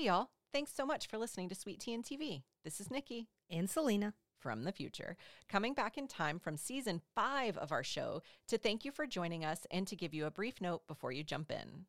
Hey, y'all. Thanks so much for listening to Sweet Tea and TV. This is Nikki And Selena. from the future, coming back in time from season five of our show to thank you for joining us and to give you a brief note before you jump in.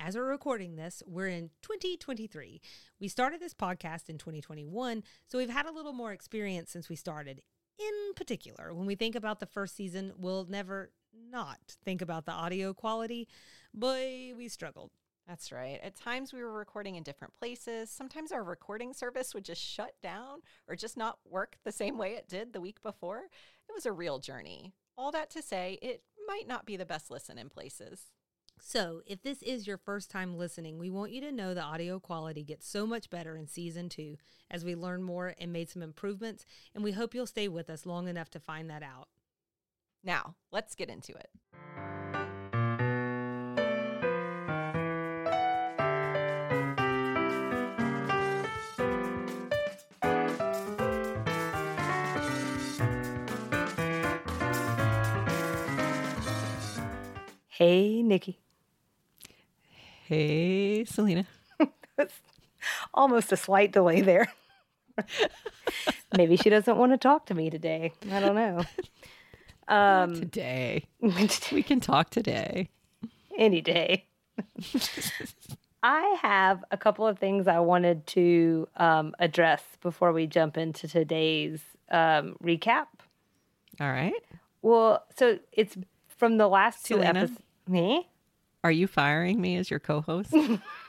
As we're recording this, we're in 2023. We started this podcast in 2021, so we've had a little more experience since we started. In particular, when we think about the first season, we'll never not think about the audio quality. Boy, we struggled. That's right. At times we were recording in different places. Sometimes our recording service would just shut down or just not work the same way it did the week before. It was a real journey. All that to say, it might not be the best listen in places. So, if this is your first time listening, we want you to know the audio quality gets so much better in season two as we learn more and made some improvements, and we hope you'll stay with us long enough to find that out. Now, let's get into it. Hey, Nikki. Hey, Selena. Almost a slight delay there. Maybe she doesn't want to talk to me today. I don't know. Um, today. We can talk today. any day. I have a couple of things I wanted to um, address before we jump into today's um, recap. All right. Well, so it's from the last two episodes. Me? Are you firing me as your co host?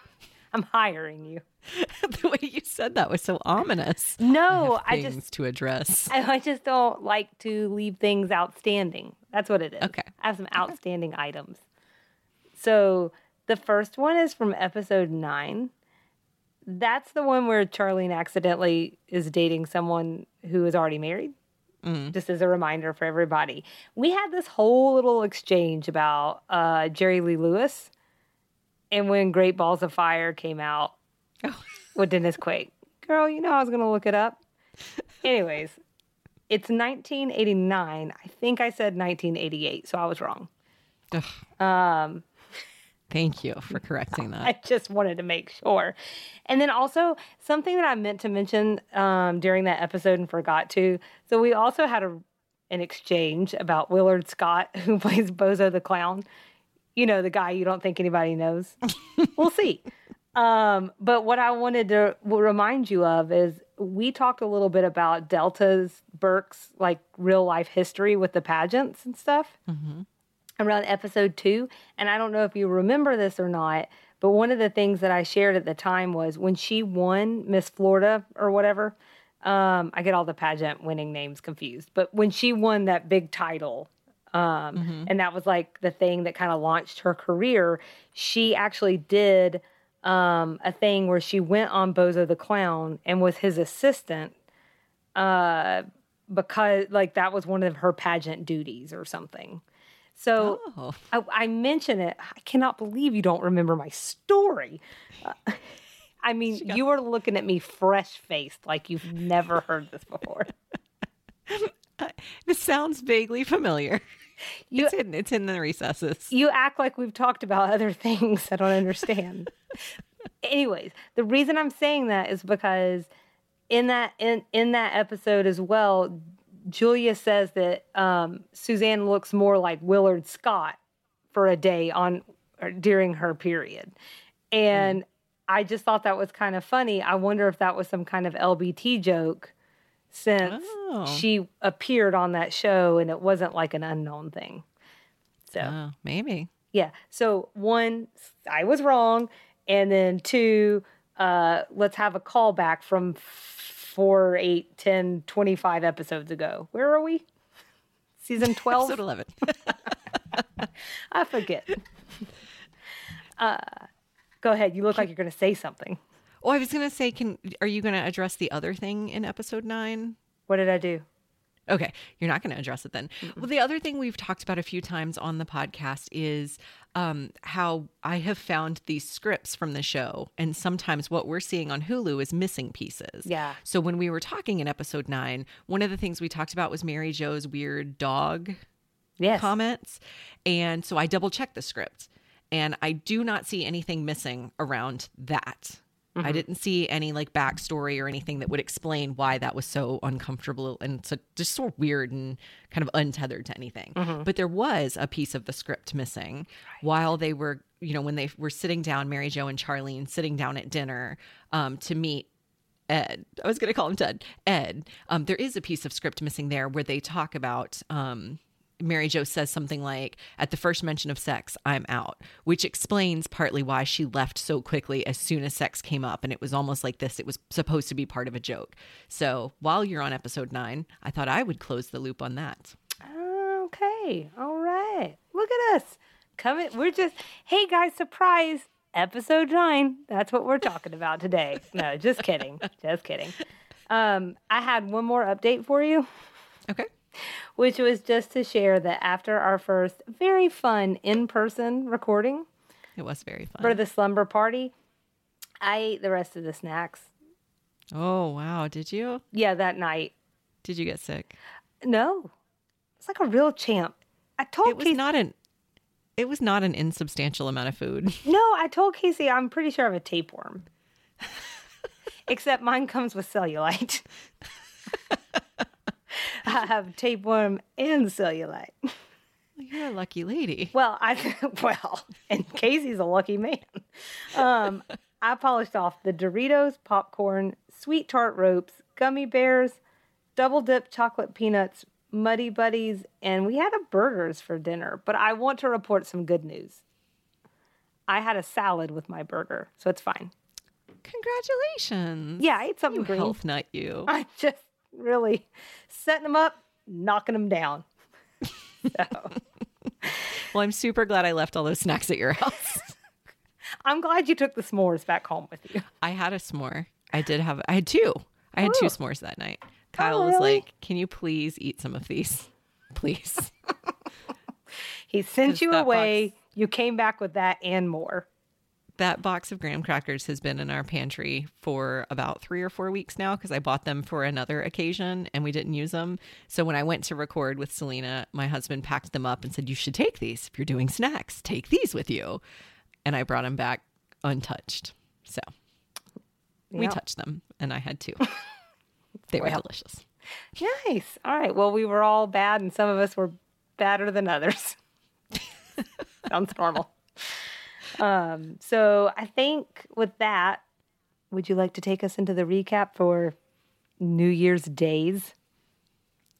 I'm hiring you. the way you said that was so ominous. No, I Things just to address. I I just don't like to leave things outstanding. That's what it is. Okay. I have some outstanding items. So the first one is from episode nine. That's the one where Charlene accidentally is dating someone who is already married. Just as a reminder for everybody. We had this whole little exchange about uh, Jerry Lee Lewis and when Great Balls of Fire came out with Dennis Quaid. Girl, you know I was going to look it up. Anyways, it's 1989. I think I said 1988, so I was wrong. Um, Thank you for correcting that. I just wanted to make sure. And then also something that I meant to mention um, during that episode and forgot to. So we also had a an exchange about Willard Scott, who plays Bozo the Clown. You know, the guy you don't think anybody knows. we'll see. Um, but what I wanted to remind you of is we talked a little bit about Delta's Burke's like real life history with the pageants and stuff around episode two. And I don't know if you remember this or not, but one of the things that I shared at the time was when she won Miss Florida or whatever. Um, I get all the pageant winning names confused, but when she won that big title, um, and that was like the thing that kind of launched her career, she actually did um, a thing where she went on Bozo the Clown and was his assistant uh, because like that was one of her pageant duties or something. So Oh. I, I mention it. I cannot believe you don't remember my story. Uh, I mean, you are looking at me fresh faced like you've never heard this before. This sounds vaguely familiar. You- it's, in, it's in the recesses. You act like we've talked about other things I don't understand. Anyways, the reason I'm saying that is because in that in in that episode as well, Julia says that um, Suzanne looks more like Willard Scott for a day on or during her period, and I just thought that was kind of funny. I wonder if that was some kind of LBT joke since Oh. she appeared on that show and it wasn't like an unknown thing. So Oh, maybe. yeah. So one, I was wrong, and then two, uh, let's have a callback from four, eight, 10, 25 episodes ago. Where are we? Season twelve. Episode 11. I forget. uh, go ahead. You look like you're going to say something. oh, I was going to say, can are you going to address the other thing in episode nine? What did I do? Okay, you're not going to address it then. Well, the other thing we've talked about a few times on the podcast is um, how I have found these scripts from the show, and sometimes what we're seeing on Hulu is missing pieces. Yeah. So when we were talking in episode nine, one of the things we talked about was Mary Jo's weird dog Yes. comments, and so I double checked the script, and I do not see anything missing around that. I didn't see any like backstory or anything that would explain why that was so uncomfortable and so just so weird and kind of untethered to anything. But there was a piece of the script missing while they were, you know, when they were sitting down, Mary Jo and Charlene sitting down at dinner um, to meet Ed. I was going to call him Ted. Ed. Um, there is a piece of script missing there where they talk about. Um, Mary Jo says something like, "At the first mention of sex, I'm out," which explains partly why she left so quickly as soon as sex came up, and it was almost like this. It was supposed to be part of a joke. So while you're on episode nine, I thought I would close the loop on that. Okay. All right. Look at us. Coming. We're just, hey guys, surprise. Episode nine. That's what we're talking about today. No, just kidding. Just kidding. Um, I had one more update for you, Okay. which was just to share that after our first very fun in person recording It was very fun. for the slumber party, I ate the rest of the snacks. oh wow! Did you? Yeah, that night. Did you get sick? No, it's like a real champ. I told It was Casey, not an. It was not an insubstantial amount of food. no, I told Casey I'm pretty sure I have a tapeworm. Except mine comes with cellulite. I have tapeworm and cellulite. You're a lucky lady. Well, I well, and Casey's a lucky man. Um, I polished off the Doritos, popcorn, sweet tart ropes, gummy bears, double dip chocolate peanuts, muddy buddies, and we had a burgers for dinner. But I want to report some good news. I had a salad with my burger, so it's fine. Congratulations. Yeah, I ate something You green. health nut you. I'm just really setting them up, knocking them down. So Well, I'm super glad I left all those snacks at your house. I'm glad you took the s'mores back home with you. I had a s'more. I did have I had two. I had two Ooh. s'mores that night. Oh, Kyle Oh, was like, "Can you please eat some of these?" Please. He sent you away. box- You came back with that and more. That box of graham crackers has been in our pantry for about three or four weeks now because I bought them for another occasion and we didn't use them. So when I went to record with Selena, my husband packed them up and said, You should take these. If you're doing snacks, take these with you. And I brought them back untouched. So we touched them and I had two. they were Well. delicious. Nice. All right. Well, we were all bad, and some of us were badder than others. Sounds normal. Um, so I think with that, would you like to take us into the recap for New Year's Daze?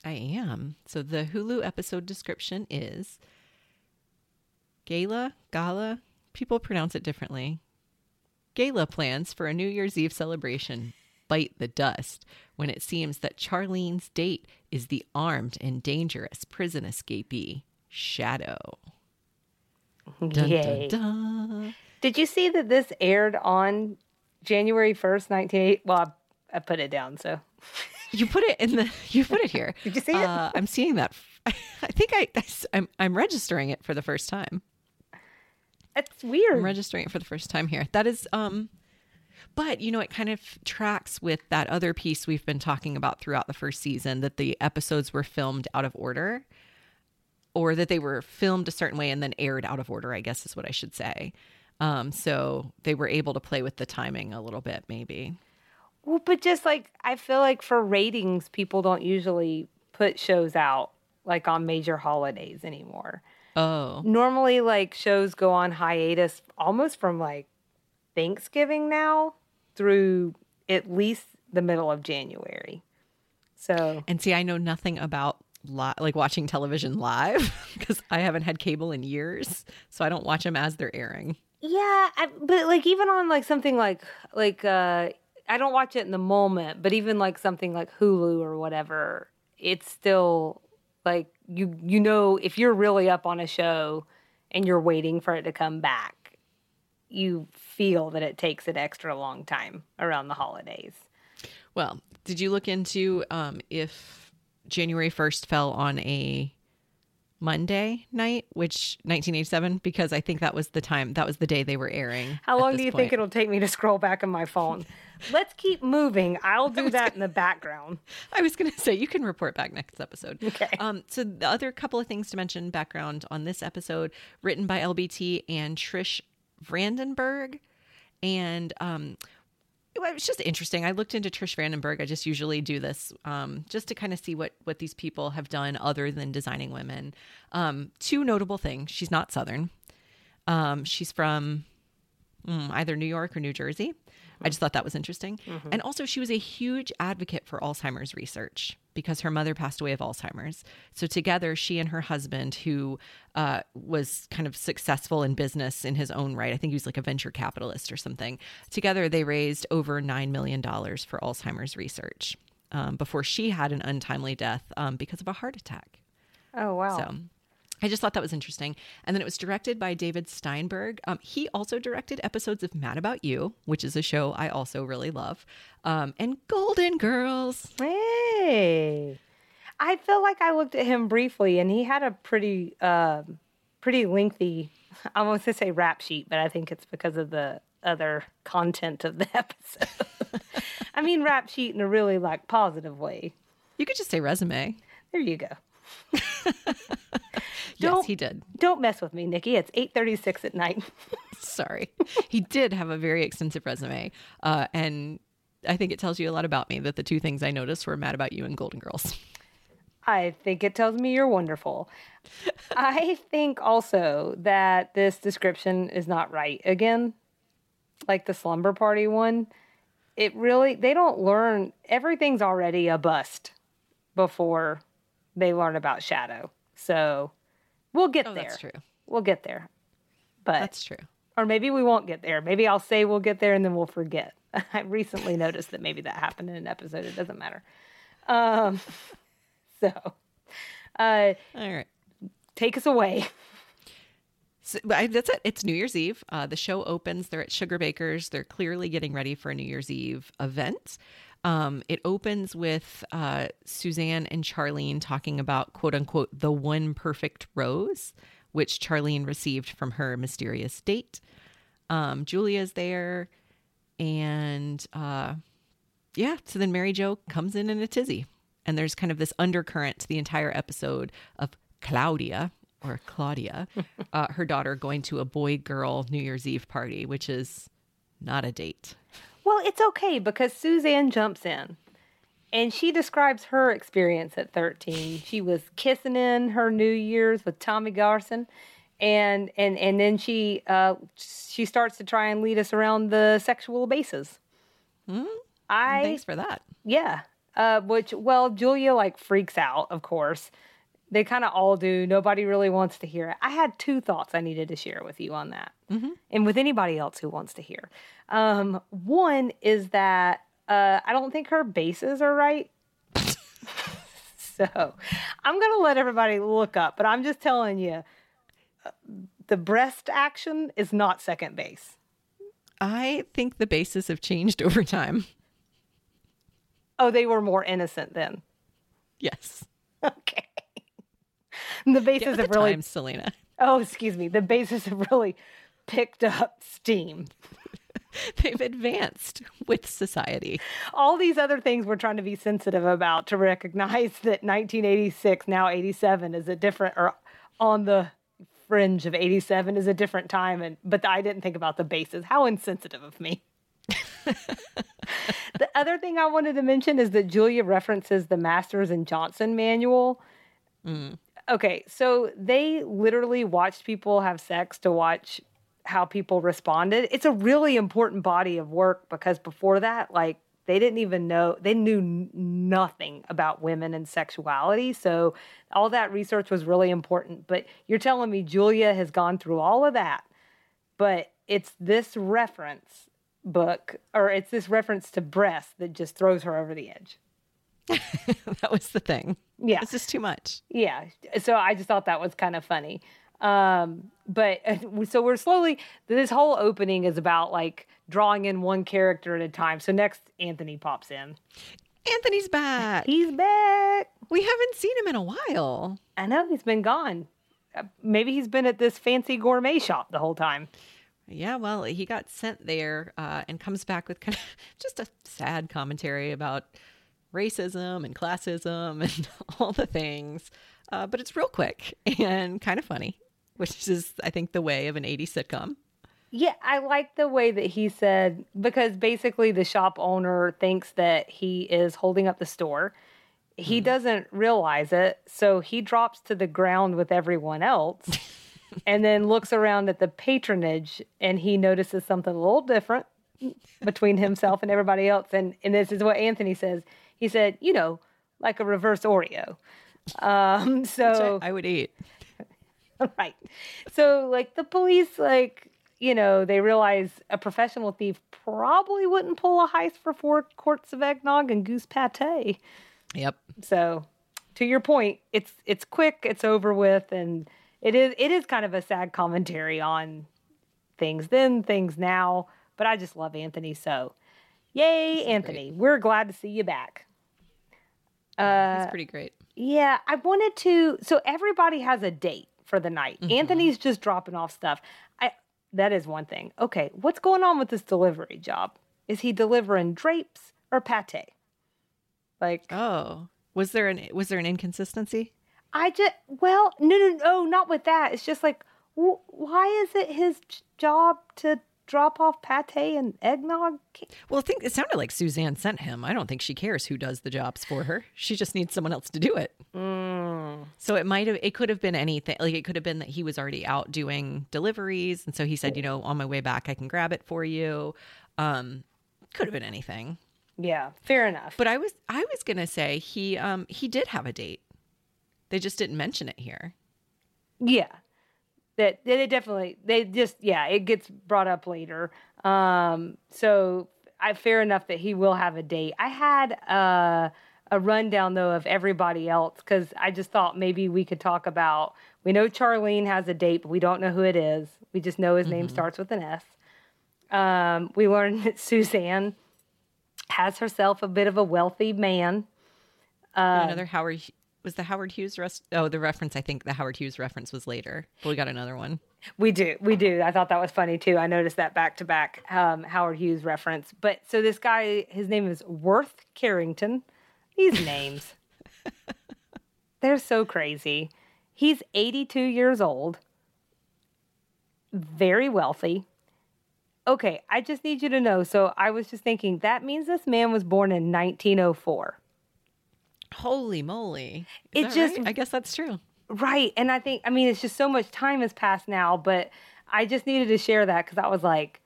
I am. So the Hulu episode description is Gala, Gala, people pronounce it differently. Gala plans for a New Year's Eve celebration bite the dust when it seems that Charlene's date is the armed and dangerous prison escapee, Shadow. Dun, Yay. dun, dun. Did you see that this aired on January 1st, 1980? Well, I, I put it down, so. You put it in the. You put it here. Did you see it? Uh, I'm seeing that. I think I. I'm. I'm registering it for the first time. It's weird. I'm registering it for the first time here. That is um but you know it kind of tracks with that other piece we've been talking about throughout the first season that the episodes were filmed out of order or that they were filmed a certain way and then aired out of order, I guess is what I should say. Um so they were able to play with the timing a little bit maybe. Well, but just like I feel like for ratings, people don't usually put shows out like on major holidays anymore. Oh. Normally, like shows go on hiatus almost from like Thanksgiving now through at least the middle of January. So, And see, I know nothing about li- like watching television live because I haven't had cable in years, so I don't watch them as they're airing. yeah, I, but like even on like something like like uh I don't watch it in the moment, but even like something like Hulu or whatever, it's still like you you know if you're really up on a show and you're waiting for it to come back, you feel that it takes an extra long time around the holidays. Well, did you look into um, if January 1st fell on a Monday night, which 1987? Because I think that was the time, that was the day they were airing. How long do you point. think it'll take me to scroll back on my phone? Let's keep moving. I'll do that in the background. I was going to say you can report back next episode. Okay. Um, so the other couple of things to mention background on this episode, written by LBT and Trish Vradenburg, and um, it was just interesting. I looked into Trish Vradenburg. I just usually do this um, just to kind of see what what these people have done other than designing women. Um, two notable things: she's not Southern. Um, she's from mm, either New York or New Jersey. I just thought that was interesting. Mm-hmm. And also, she was a huge advocate for Alzheimer's research because her mother passed away of Alzheimer's. So, together, she and her husband, who uh, was kind of successful in business in his own right, I think he was like a venture capitalist or something, together they raised over $9 million for Alzheimer's research um, before she had an untimely death um, because of a heart attack. Oh, wow. So, I just thought that was interesting. And then it was directed by David Steinberg. Um, he also directed episodes of Mad About You, which is a show I also really love, um, and Golden Girls. Hey, I feel like I looked at him briefly, and he had a pretty, uh, pretty lengthy. I want to say rap sheet, but I think it's because of the other content of the episode. I mean, rap sheet in a really like positive way. You could just say resume. There you go. yes, he did. Don't mess with me, Nikki. It's 8:36 at night. Sorry. He did have a very extensive resume. Uh, and I think it tells you a lot about me that the two things I noticed were Mad About You and Golden Girls. I think it tells me you're wonderful. I think also that this description is not right again. Like the slumber party one. It really they don't learn everything's already a bust before they learn about shadow. So we'll get oh, there. That's true. We'll get there. But that's true. Or maybe we won't get there. Maybe I'll say we'll get there and then we'll forget. I recently noticed that maybe that happened in an episode. It doesn't matter. Um, so, uh, all right, take us away. So, that's it. It's New Year's Eve. Uh, the show opens. They're at Sugarbaker's. They're clearly getting ready for a New Year's Eve event. Um, it opens with uh, Suzanne and Charlene talking about quote unquote the one perfect rose, which Charlene received from her mysterious date. Um, Julia's there, and uh, yeah, so then Mary Jo comes in in a tizzy, and there's kind of this undercurrent to the entire episode of Claudia or Claudia, uh, her daughter, going to a boy girl New Year's Eve party, which is not a date. Well, it's okay because Suzanne jumps in and she describes her experience at 13. She was kissing in her New Year's with Tommy Garson. And, and and then she uh, she starts to try and lead us around the sexual bases. Mm, I thanks for that. Yeah, uh, which well Julia like freaks out, of course. They kind of all do. Nobody really wants to hear it. I had two thoughts I needed to share with you on that, mm-hmm. and with anybody else who wants to hear. Um, one is that uh, I don't think her bases are right. so I'm going to let everybody look up, but I'm just telling you uh, the breast action is not second base. I think the bases have changed over time. Oh, they were more innocent then. Yes. Okay. the bases have really, time, Selena. Oh, excuse me. The bases have really picked up steam. they've advanced with society. All these other things we're trying to be sensitive about to recognize that 1986, now 87, is a different, or on the fringe of 87 is a different time. And but I didn't think about the bases. How insensitive of me. the other thing I wanted to mention is that Julia references the Masters and Johnson manual. Mm. Okay, so they literally watched people have sex to watch how people responded. It's a really important body of work because before that, like they didn't even know they knew nothing about women and sexuality. So all that research was really important. But you're telling me Julia has gone through all of that, but it's this reference book or it's this reference to breasts that just throws her over the edge. that was the thing. Yeah. It's just too much. Yeah. So I just thought that was kind of funny. Um, but so we're slowly, this whole opening is about like drawing in one character at a time. So next, Anthony pops in. Anthony's back. He's back. We haven't seen him in a while. I know he's been gone. Uh, maybe he's been at this fancy gourmet shop the whole time. Yeah, well, he got sent there uh, and comes back with kind of just a sad commentary about racism and classism and all the things. Uh, but it's real quick and kind of funny which is, I think, the way of an 80s sitcom. Yeah, I like the way that he said because basically the shop owner thinks that he is holding up the store. He Mhm. doesn't realize it, so he drops to the ground with everyone else and then looks around at the patronage and he notices something a little different between himself and everybody else and and this is what Anthony says. He said, "You know, like a reverse Oreo." Um so I, I would eat. right. So like the police like you know, they realize a professional thief probably wouldn't pull a heist for four quarts of eggnog and goose pate. Yep. So, to your point, it's it's quick, it's over with, and it is it is kind of a sad commentary on things then, things now. But I just love Anthony so, yay, He's Anthony! We're glad to see you back. That's Uh, pretty great. yeah, I wanted to. So everybody has a date for the night. Mhm. Anthony's just dropping off stuff. I that is one thing. Okay, what's going on with this delivery job? Is he delivering drapes or pate? Like Oh, was there an was there an inconsistency? I just well, no, no, no, not with that. It's just like, wh- why is it his j- job to drop off pate and eggnog? Well, I think it sounded like Suzanne sent him. I don't think she cares who does the jobs for her. She just needs someone else to do it. Mm. So it might have, it could have been anything. Like it could have been that he was already out doing deliveries, and so he said, you know, on my way back, I can grab it for you. Um, could have been anything. Yeah, fair enough. But I was, I was gonna say he, um, he did have a date. They just didn't mention it here. Yeah. That they definitely they just yeah, it gets brought up later. Um so I fair enough that he will have a date. I had uh a rundown though of everybody else cuz I just thought maybe we could talk about we know Charlene has a date, but we don't know who it is. We just know his name Mhm. starts with an S. Um we learned that Suzanne has herself a bit of a wealthy man. Uh, another Howard was the Howard Hughes rest. Oh, the reference. I think the Howard Hughes reference was later. But we got another one. We do. We do. I thought that was funny too. I noticed that back to back um, Howard Hughes reference. But so this guy, his name is Worth Carrington. These names, they're so crazy. He's 82 years old, very wealthy. Okay, I just need you to know. So I was just thinking that means this man was born in 1904. Holy moly! It Is that just- right? I guess that's true. Right. And I think, I mean, it's just so much time has passed now, but I just needed to share that because I was like,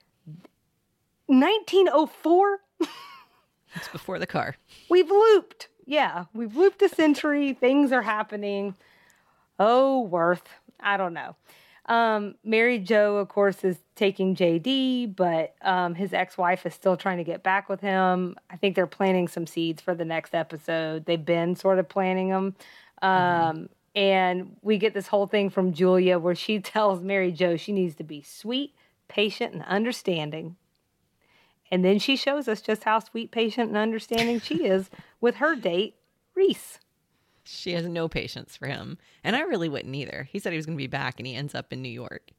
1904? It's before the car. We've looped. Yeah, we've looped a century. Things are happening. Oh, worth. I don't know. Um, Mary Jo, of course, is taking JD, but um, his ex wife is still trying to get back with him. I think they're planting some seeds for the next episode. They've been sort of planting them. Um, And we get this whole thing from Julia where she tells Mary Jo she needs to be sweet, patient, and understanding. And then she shows us just how sweet, patient, and understanding she is with her date, Reese. She has no patience for him, and I really wouldn't either. He said he was going to be back, and he ends up in New York.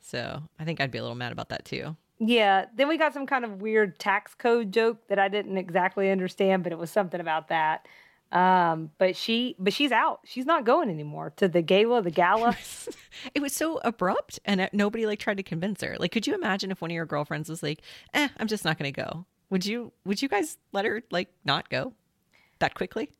So I think I'd be a little mad about that too. Yeah. Then we got some kind of weird tax code joke that I didn't exactly understand, but it was something about that. Um, but she, but she's out. She's not going anymore to the gala, the gala. it was so abrupt, and nobody like tried to convince her. Like, could you imagine if one of your girlfriends was like, "Eh, I'm just not going to go"? Would you? Would you guys let her like not go that quickly?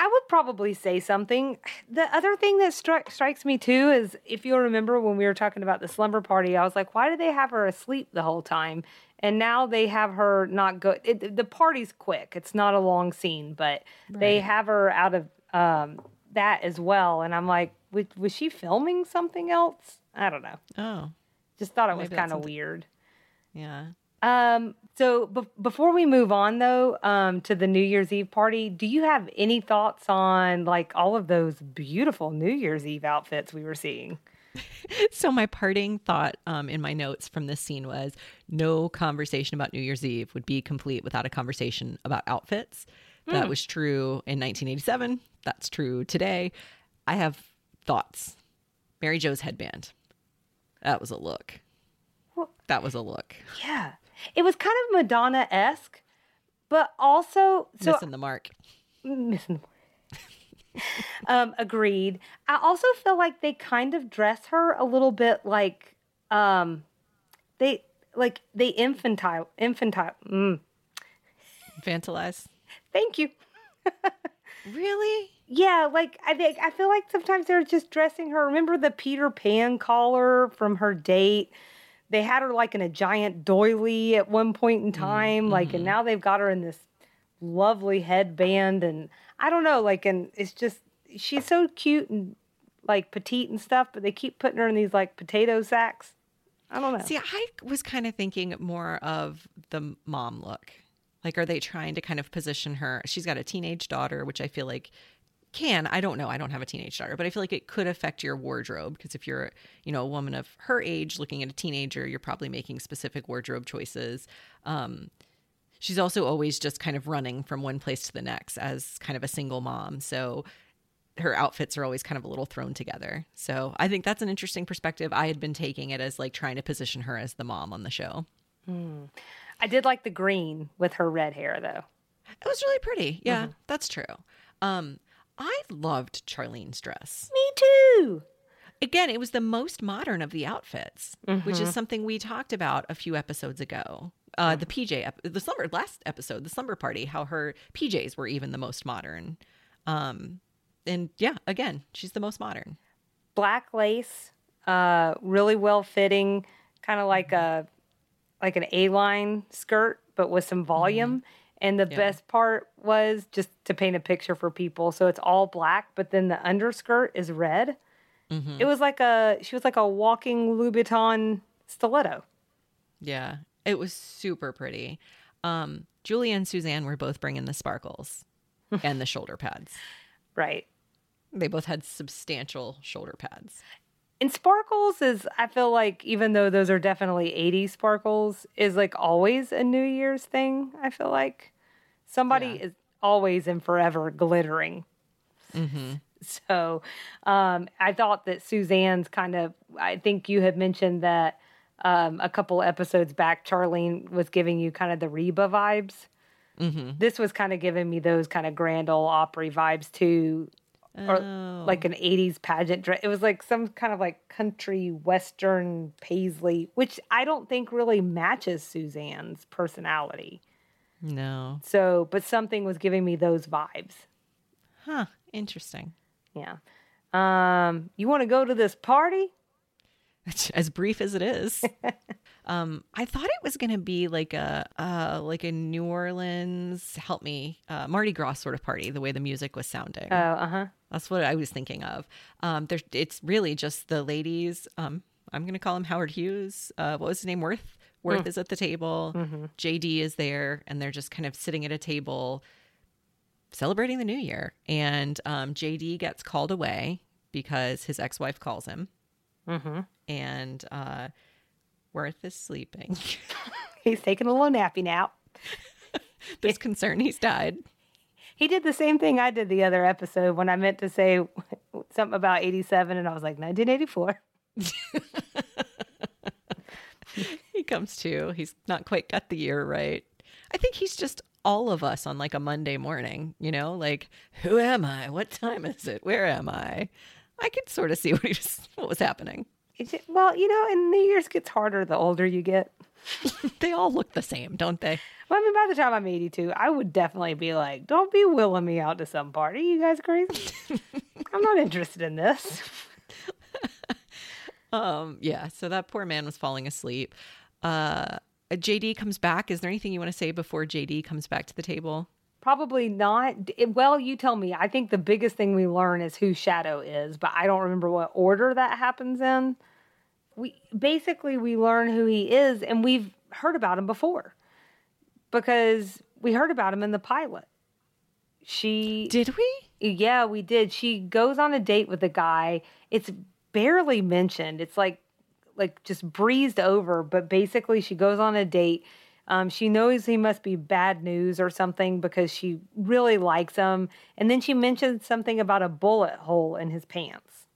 I would probably say something. The other thing that stri- strikes me too is if you'll remember when we were talking about the slumber party, I was like, why do they have her asleep the whole time? And now they have her not go. It, the party's quick. It's not a long scene, but they have her out of um, that as well. And I'm like, was, was she filming something else? I don't know. Oh, Just thought it was Maybe that's kind of weird. yeah. Um, so be- before we move on though, um, to the New Year's Eve party, do you have any thoughts on like all of those beautiful New Year's Eve outfits we were seeing? So my parting thought um, in my notes from this scene was no conversation about New Year's Eve would be complete without a conversation about outfits. That Hmm. was true in 1987. That's true today. I have thoughts. Mary Jo's headband. That was a look. Well- That was a look. Yeah, it was kind of Madonna esque, but also so Missing the mark. missing. the um, agreed. I also feel like they kind of dress her a little bit like um they like they infantile infantile. Mm, Infantilize. thank you. Really? Yeah, like I think I feel like sometimes they're just dressing her. Remember the Peter Pan collar from her date? They had her like in a giant doily at one point in time, like, and mm-hmm. now they've got her in this lovely headband, and I don't know, like, and it's just she's so cute and like petite and stuff, but they keep putting her in these like potato sacks. I don't know. See, I was kind of thinking more of the mom look. Like, are they trying to kind of position her? She's got a teenage daughter, which I feel like can. I don't know. I don't have a teenage daughter, but I feel like it could affect your wardrobe because if you're, you know, a woman of her age looking at a teenager, you're probably making specific wardrobe choices. Um, she's also always just kind of running from one place to the next as kind of a single mom. So her outfits are always kind of a little thrown together. So I think that's an interesting perspective. I had been taking it as like trying to position her as the mom on the show. I did like the green with her red hair though. It was really pretty. Yeah, that's true. Um, I loved Charlene's dress. Me too. Again, it was the most modern of the outfits, which is something we talked about a few episodes ago. Uh, the PJ, ep- the slumber last episode, the slumber party, how her PJs were even the most modern. Um, and yeah, again, she's the most modern. black lace, uh, really well fitting, kind of like a like an A line skirt, but with some volume. And the Yeah. best part was just to paint a picture for people. So it's all black, but then the underskirt is red. Mhm. It was like a she was like a walking Louboutin stiletto. Yeah, it was super pretty. Um, Julia and Suzanne were both bringing the sparkles and the shoulder pads. Right. They both had substantial shoulder pads. And sparkles is I feel like even though those are definitely 80s sparkles is like always a New Year's thing, I feel like somebody Yeah. is always and forever glittering. Mm-hmm. So um, I thought that Suzanne's kind of, I think you had mentioned that um, a couple episodes back, Charlene was giving you kind of the Reba vibes. Mm-hmm. This was kind of giving me those kind of Grand Ole Opry vibes too, or Oh. like an 80s pageant dress. It was like some kind of like country western paisley, which I don't think really matches Suzanne's personality. no, So, but something was giving me those vibes. huh? Interesting. Yeah. Um, you want to go to this party? as brief as it is. um, I thought it was gonna be like a uh, like a New Orleans help me uh, Mardi Gras sort of party. The way the music was sounding, Oh, uh huh. that's what I was thinking of. Um, there's it's really just the ladies. Um, I'm gonna call him Howard Hughes. Uh, what was his name? Worth. Worth is at the table. JD is there, and they're just kind of sitting at a table celebrating the new year. And um, JD gets called away because his ex-wife calls him Mm-hmm. and uh, Worth is sleeping. He's taking a little nappy nap. There's concern he's died. He did the same thing I did the other episode when I meant to say something about 87 and I was like 1984. He comes to. He's not quite got the year right. I think he's just all of us on like a Monday morning, you know, like who am I? What time is it? Where am I? I could sort of see what he was, what was happening. It's well, you know, and New Year's gets harder the older you get. they all look the same, don't they? Well, I mean, by the time I'm 82, I would definitely be like, don't be willing me out to some party. You guys crazy? I'm not interested in this. Um, yeah, so that poor man was falling asleep. Uh JD comes back. Is there anything you want to say before JD comes back to the table? Probably not. Well, you tell me. I think the biggest thing we learn is who Shadow is, but I don't remember what order that happens in. We basically we learn who he is, and we've heard about him before because we heard about him in the pilot. She Did we? yeah, we did. She goes on a date with a guy. It's barely mentioned. It's like like just breezed over, but basically she goes on a date. Um, she knows he must be bad news or something because she really likes him. And then she mentions something about a bullet hole in his pants.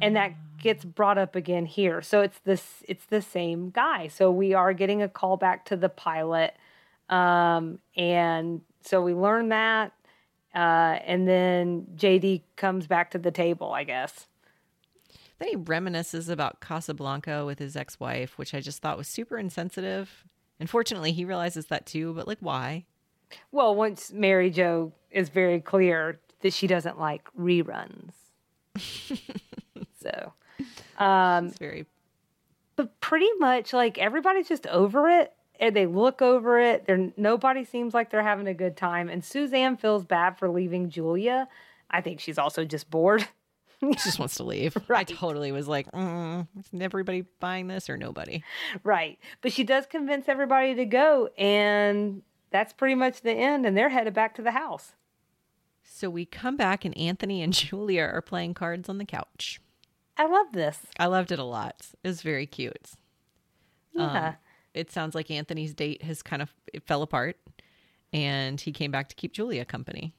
And that gets brought up again here. So it's this it's the same guy. So we are getting a call back to the pilot. Um, and so we learn that. Uh, and then JD comes back to the table, I guess. Then he reminisces about Casablanca with his ex wife, which I just thought was super insensitive. Unfortunately, he realizes that too, but like, why? Well, once Mary Jo is very clear that she doesn't like reruns. so, um, It's very. but pretty much like everybody's just over it and they look over it. They're nobody seems like they're having a good time. And Suzanne feels bad for leaving Julia. I think she's also just bored. she just wants to leave. I totally was like, mm, is everybody buying this or nobody? right. But she does convince everybody to go and that's pretty much the end and they're headed back to the house. So we come back and Anthony and Julia are playing cards on the couch. I love this. I loved it a lot. It was very cute. Um, Yeah. it sounds like Anthony's date has kind of it fell apart and he came back to keep Julia company.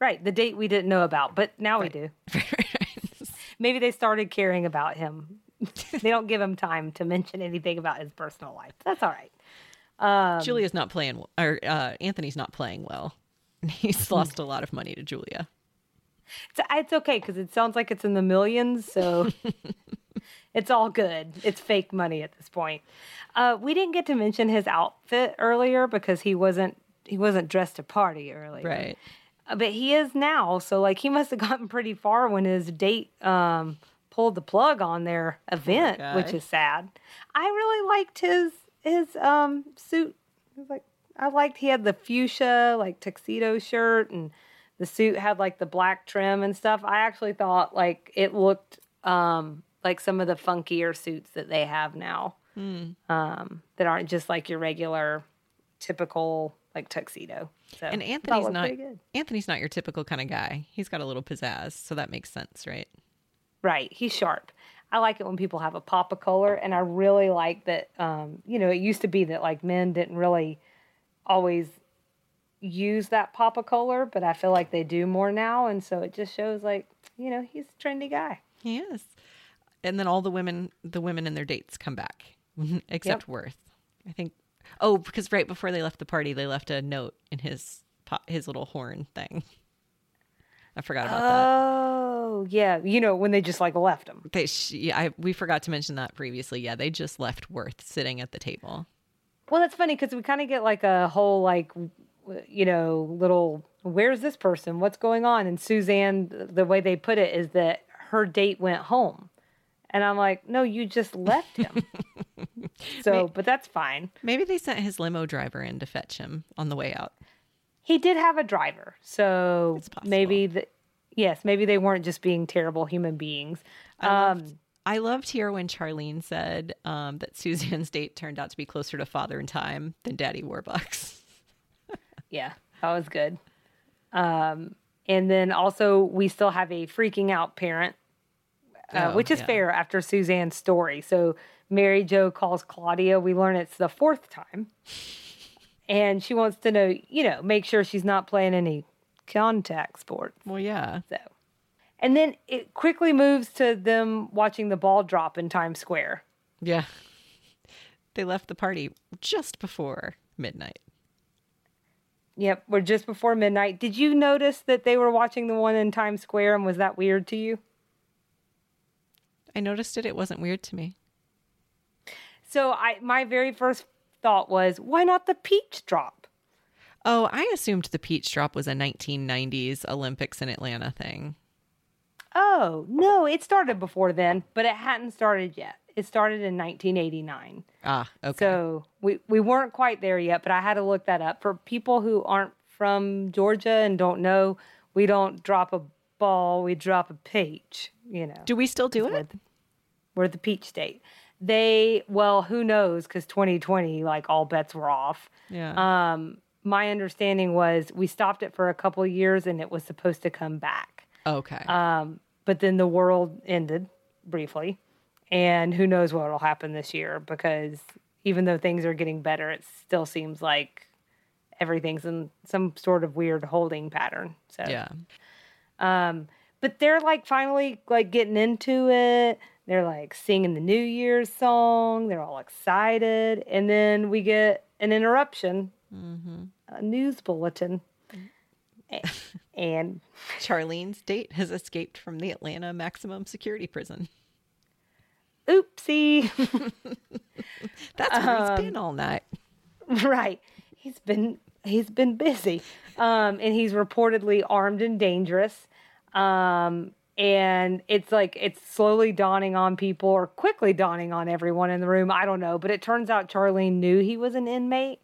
right. The date we didn't know about, but now we do. Maybe they started caring about him. they don't give him time to mention anything about his personal life. That's all right. Um, Julia's not playing, or uh, Anthony's not playing well. He's lost a lot of money to Julia. It's, it's okay because it sounds like it's in the millions, so it's all good. It's fake money at this point. Uh, we didn't get to mention his outfit earlier because he wasn't he wasn't dressed to party earlier, Right. Uh, But he is now, so like he must have gotten pretty far when his date um, pulled the plug on their event, which is sad. I really liked his his um, suit. It was like I liked he had the fuchsia like tuxedo shirt and the suit had like the black trim and stuff. I actually thought like it looked um, like some of the funkier suits that they have now Hmm. um, that aren't just like your regular typical like tuxedo. So And I thought it Anthony's not. Anthony's not your typical kind of guy. He's got a little pizzazz, so that makes sense, right? Right. He's sharp. I like it when people have a pop of color, and I really like that. Um, you know, it used to be that like men didn't really always use that pop of color, but I feel like they do more now, and so it just shows like you know he's a trendy guy. He is. And then all the women, the women and their dates come back, except Worth. I think. Oh, because right before they left the party, they left a note in his his little horn thing. I forgot about that. Oh yeah, you know when they just like left him. They, yeah, I, we forgot to mention that previously. Yeah, they just left Worth sitting at the table. Well, that's funny because we kind of get like a whole like you know little where's this person? What's going on? And Suzanne, the way they put it is that her date went home, and I'm like, no, you just left him. so, but that's fine. Maybe they sent his limo driver in to fetch him on the way out. He did have a driver, so maybe the yes, maybe they weren't just being terrible human beings. I Um, loved, I loved here when Charlene said um, that Suzanne's date turned out to be closer to Father in Time than Daddy Warbucks. Yeah, that was good. Um, and then also we still have a freaking out parent, uh, Oh, which is yeah. fair after Suzanne's story. So Mary Jo calls Claudia. We learn it's the fourth time, and she wants to know, you know, make sure she's not playing any contact sports. Well, yeah. So, and then it quickly moves to them watching the ball drop in Times Square. Yeah. They left the party just before midnight. Yep, we're just before midnight. Did you notice that they were watching the one in Times Square, and was that weird to you? I noticed it. It wasn't weird to me. So I my very first thought was, why not the peach drop? Oh, I assumed the peach drop was a 1990s Olympics in Atlanta thing. Oh, no, it started before then, but it hadn't started yet. It started in 1989. Ah, okay. So we, we weren't quite there yet, but I had to look that up. For people who aren't from Georgia and don't know, we don't drop a ball, we drop a peach, you know. Do we still do we're, it? we're the peach state. They, well, who knows? Because 2020, like all bets were off. Yeah. Um, my understanding was we stopped it for a couple years and it was supposed to come back. okay. Um, but then the world ended briefly, and who knows what will happen this year because even though things are getting better, it still seems like everything's in some sort of weird holding pattern. So yeah. um, but they're like finally like getting into it. They're like singing the New Year's song. They're all excited, and then we get an interruption, mm-hmm. a news bulletin. and Charlene's date has escaped from the Atlanta maximum security prison. Oopsie. That's where he's been all night. right. He's been he's been busy. Um, and he's reportedly armed and dangerous. Um, and it's like it's slowly dawning on people or quickly dawning on everyone in the room. I don't know, but it turns out Charlene knew he was an inmate.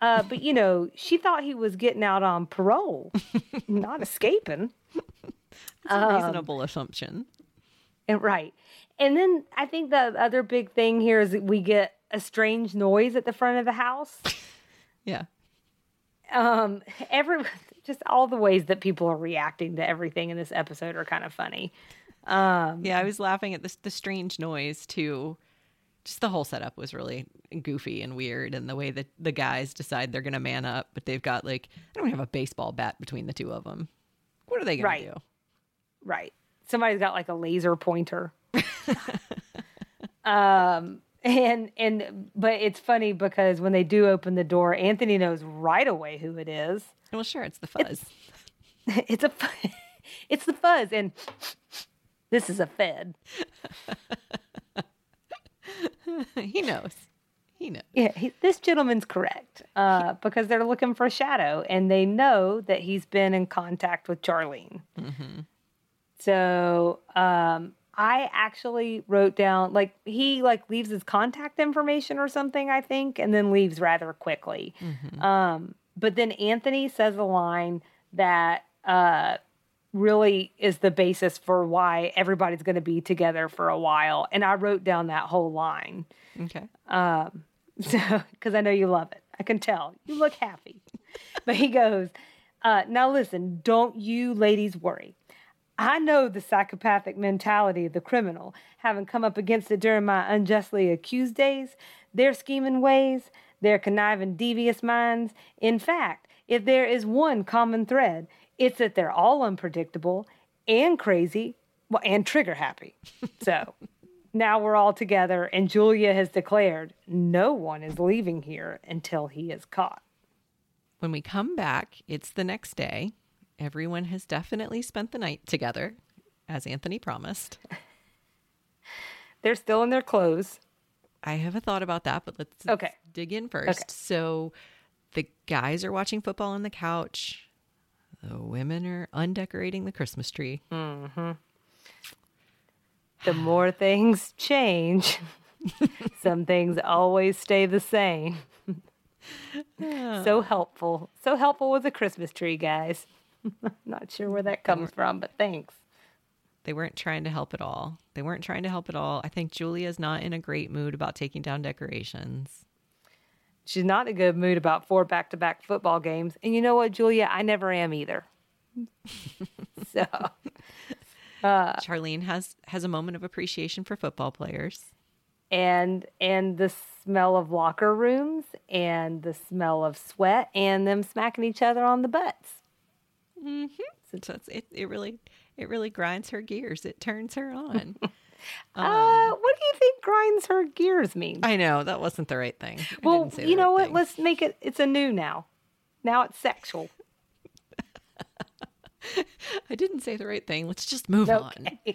Uh, but you know, she thought he was getting out on parole, not escaping. It's a reasonable assumption. And right. And then I think the other big thing here is that we get a strange noise at the front of the house. Yeah. um every just all the ways that people are reacting to everything in this episode are kind of funny um Yeah, I was laughing at this the strange noise too. Just the whole setup was really goofy and weird, and the way that the guys decide they're going to man up, but they've got like I don't have a baseball bat between the two of them. What are they going Right. to do? right somebody's got like a laser pointer um and and but it's funny because when they do open the door anthony knows right away who it is Well, sure, it's the fuzz. it's a it's the fuzz and this is a fed he knows. He knows. Yeah, he, this gentleman's correct uh, because they're looking for a Shadow and they know that he's been in contact with Charlene. hmm So um, I actually wrote down like he like leaves his contact information or something I think, and then leaves rather quickly. hmm Um, but then Anthony says a line that uh, really is the basis for why everybody's going to be together for a while, and I wrote down that whole line. Okay. Um, so because I know you love it, I can tell you look happy. but he goes, uh, "Now listen, don't you ladies worry. I know the psychopathic mentality of the criminal, having come up against it during my unjustly accused days. Their scheming ways, their conniving, devious minds. In fact, if there is one common thread, it's that they're all unpredictable and crazy, well, and trigger happy. So." Now we're all together, and Julia has declared no one is leaving here until he is caught. When we come back, it's the next day. Everyone has definitely spent the night together, as Anthony promised. They're still in their clothes. I have a thought about that, but let's Okay. dig in first. So the guys are watching football on the couch. The women are undecorating the Christmas tree. Mm-hmm. The more things change, some things always stay the same. So helpful. So helpful with the Christmas tree, guys. Not sure where that comes from, but thanks. They weren't trying to help at all. They weren't trying to help at all. I think Julia's not in a great mood about taking down decorations. She's not in a good mood about four back to back football games. And you know what, Julia? I never am either. so, uh, Charlene has has a moment of appreciation for football players. and and the smell of locker rooms and the smell of sweat and them smacking each other on the butts. So it's, it it really it really grinds her gears. It turns her on. uh, what do you think grinds her gears mean? I know that wasn't the right thing. I well, you know right what? thing. Let's make it. It's a new now. Now it's sexual. I didn't say the right thing. Let's just move on.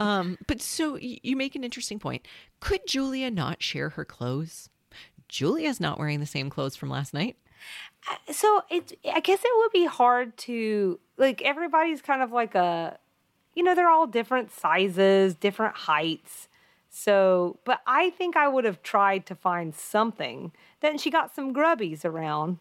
Um, but so you make an interesting point. Could Julia not share her clothes? Julia's not wearing the same clothes from last night. So it's. I guess it would be hard to like. Everybody's kind of like a. You know, they're all different sizes, different heights. So, but I think I would have tried to find something. Then she got some grubbies around.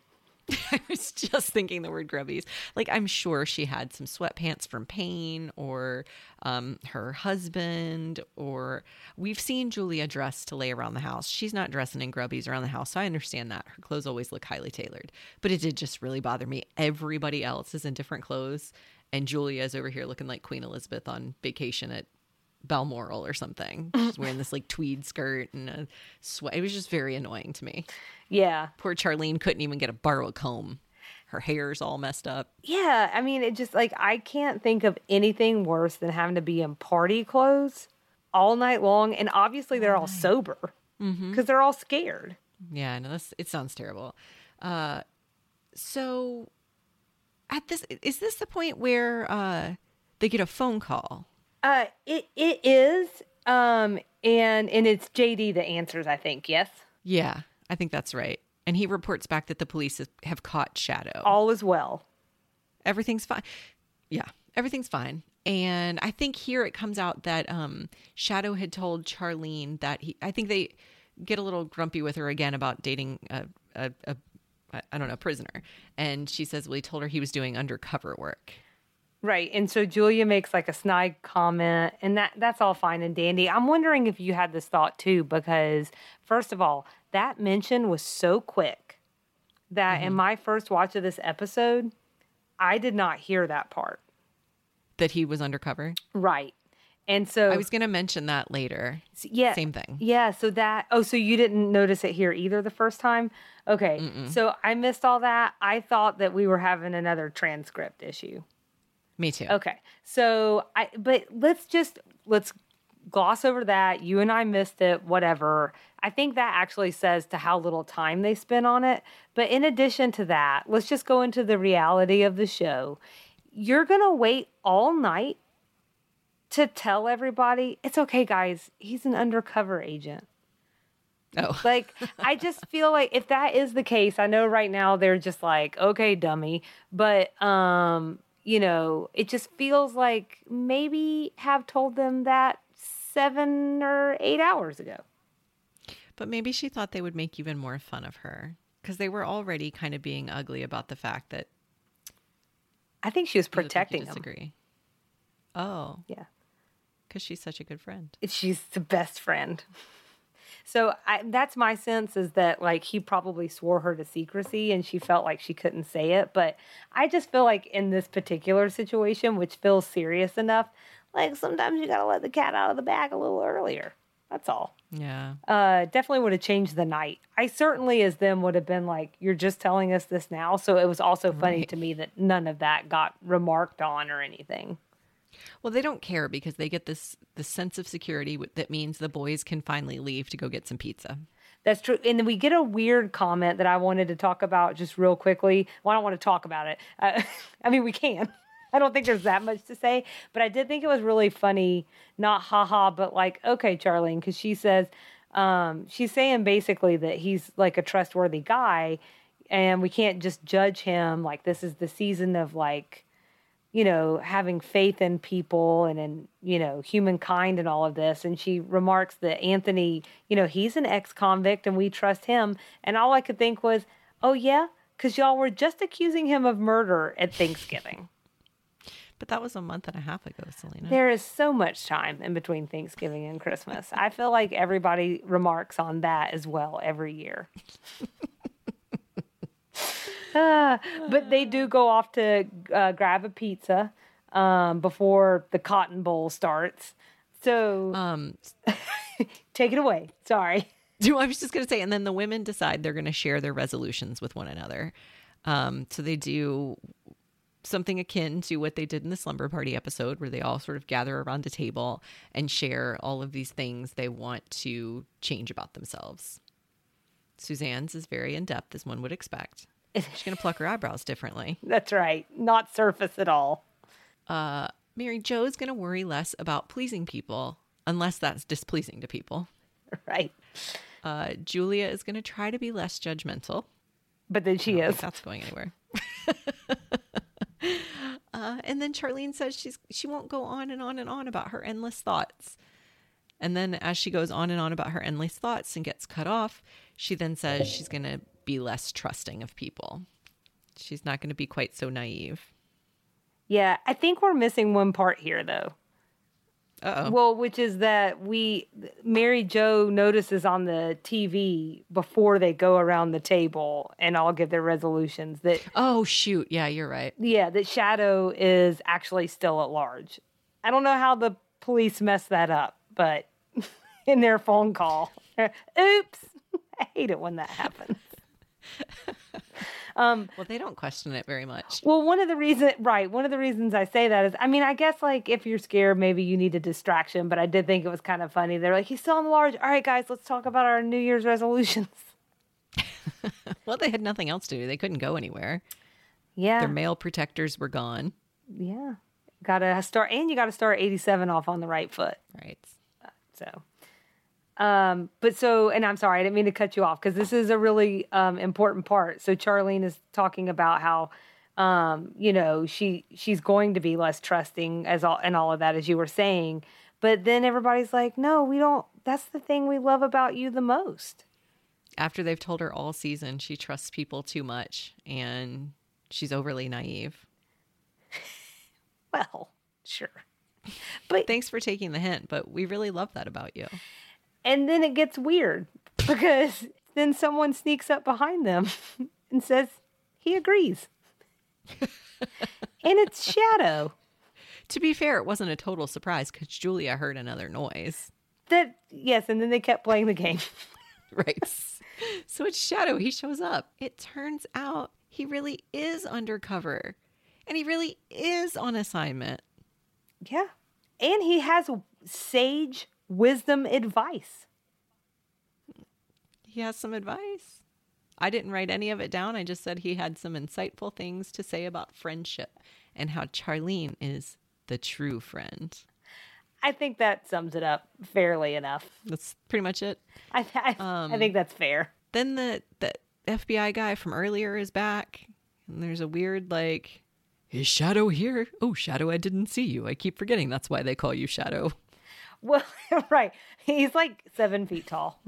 I was just thinking the word grubbies. Like I'm sure she had some sweatpants from Payne or um, her husband, or we've seen Julia dress to lay around the house. She's not dressing in grubbies around the house, so I understand that her clothes always look highly tailored. But it did just really bother me. Everybody else is in different clothes, and Julia is over here looking like Queen Elizabeth on vacation at Balmoral or something. She's wearing this like tweed skirt and a sweat. It was just very annoying to me. Yeah. Poor Charlene couldn't even get a borrow a comb. Her hair's all messed up. Yeah, I mean, it just like I can't think of anything worse than having to be in party clothes all night long, and obviously they're all sober because they're all scared. Yeah, I know that's it sounds terrible. Uh so at this is this the point where uh they get a phone call? Uh, it it is, um, And and it's JD that answers, I think. Yes. Yeah, I think that's right. And he reports back that the police have caught Shadow. All is well. everything's fine. Yeah, everything's fine. And I think here it comes out that um, Shadow had told Charlene that he. I think they get a little grumpy with her again about dating a, a, a I- don't know prisoner, and she says, "Well, he told her he was doing undercover work." Right. And so Julia makes like a snide comment and that that's all fine and dandy. I'm wondering if you had this thought too because first of all, that mention was so quick that in mm-hmm. my first watch of this episode, I did not hear that part. That he was undercover. Right. And so I was going to mention that later. yeah, Same thing. Yeah, so that oh, so you didn't notice it here either the first time? Okay. So I missed all that. I thought that we were having another transcript issue. Me too. Okay. So I but let's just let's gloss over that. You and I missed it, whatever. I think that actually says to how little time they spent on it. But in addition to that, let's just go into the reality of the show. You're going to wait all night to tell everybody, it's okay guys, he's an undercover agent. Oh, Like, I just feel like if that is the case, I know right now they're just like, okay, dummy. But, um, you know, it just feels like maybe have told them that seven or eight hours ago. but maybe she thought they would make even more fun of her because they were already kind of being ugly about the fact that I think she was look like protecting them. disagree. Oh, Yeah. because she's such a good friend. She's the best friend. So I, that's my sense is that like he probably swore her to secrecy and she felt like she couldn't say it. But I just feel like in this particular situation, which feels serious enough, like sometimes you gotta let the cat out of the bag a little earlier. That's all. Yeah. Uh, definitely would have changed the night. I certainly, as them, would have been like, "You're just telling us this now." So it was also funny Right. to me that none of that got remarked on or anything. Well, they don't care because they get this this sense of security that means the boys can finally leave to go get some pizza. That's true. And then we get a weird comment that I wanted to talk about just real quickly. Well, I don't want to talk about it. Uh, I mean, we can. I don't think there's that much to say, but I did think it was really funny. Not haha, but like, okay, Charlene, because she says, um, she's saying basically that he's like a trustworthy guy and we can't just judge him. Like, this is the season of like, you know, having faith in people and in, you know, humankind and all of this. And she remarks that Anthony, you know, he's an ex convict and we trust him. And all I could think was, oh, yeah, because y'all were just accusing him of murder at Thanksgiving. But that was a month and a half ago, Selena. There is so much time in between Thanksgiving and Christmas. I feel like everybody remarks on that as well every year. Ah, but they do go off to uh, grab a pizza um, before the Cotton Bowl starts. So um, take it away. Sorry. I was just going to say, and then the women decide they're going to share their resolutions with one another. Um, so they do something akin to what they did in the slumber party episode, where they all sort of gather around a table and share all of these things they want to change about themselves. Suzanne's is very in depth, as one would expect. She's going to pluck her eyebrows differently. That's right. Not surface at all. Uh, Mary is going to worry less about pleasing people, unless that's displeasing to people. Right. Uh, Julia is going to try to be less judgmental. But then she is. that's going anywhere. uh, and then Charlene says she's she won't go on and on and on about her endless thoughts. And then as she goes on and on about her endless thoughts and gets cut off, she then says she's going to be less trusting of people. She's not going to be quite so naive. Yeah, I think we're missing one part here, though. Uh-oh. Well, which is that we Mary Jo notices on the TV before they go around the table and all give their resolutions that oh shoot, yeah, you're right. yeah, that Shadow is actually still at large. I don't know how the police messed that up, but in their phone call. Oops. I hate it when that happens. um Well, they don't question it very much. well, one of the reasons, right? One of the reasons I say that is, I mean, I guess like if you're scared, maybe you need a distraction. But I did think it was kind of funny. They're like, he's still in the large. All right, guys, let's talk about our New Year's resolutions. Well, they had nothing else to do. They couldn't go anywhere. Yeah, Their male protectors were gone. yeah. Got to start, and you got to start 87 off on the right foot. Right. So, Um, but so, and I'm sorry, I didn't mean to cut you off because this is a really um, important part. So Charlene is talking about how, um, you know, she she's going to be less trusting as all and all of that, as you were saying. But then everybody's like, no, we don't. That's the thing we love about you the most. After they've told her all season she trusts people too much and she's overly naive. Well, sure. But Thanks for taking the hint, but we really love that about you. And then it gets weird because then someone sneaks up behind them and says he agrees. and it's Shadow. To be fair, it wasn't a total surprise because Julia heard another noise. That yes, and then they kept playing the game. Right. so it's Shadow. He shows up. It turns out he really is undercover and he really is on assignment. Yeah. And he has sage wisdom advice. He has some advice. I didn't write any of it down. I just said he had some insightful things to say about friendship and how Charlene is the true friend. I think that sums it up fairly enough. That's pretty much it. I, I, Um, I think that's fair. Then the, the FBI guy from earlier is back, and there's a weird, like, is Shadow here? Oh, Shadow, I didn't see you. I keep forgetting that's why they call you Shadow. Well, right. He's like seven feet tall.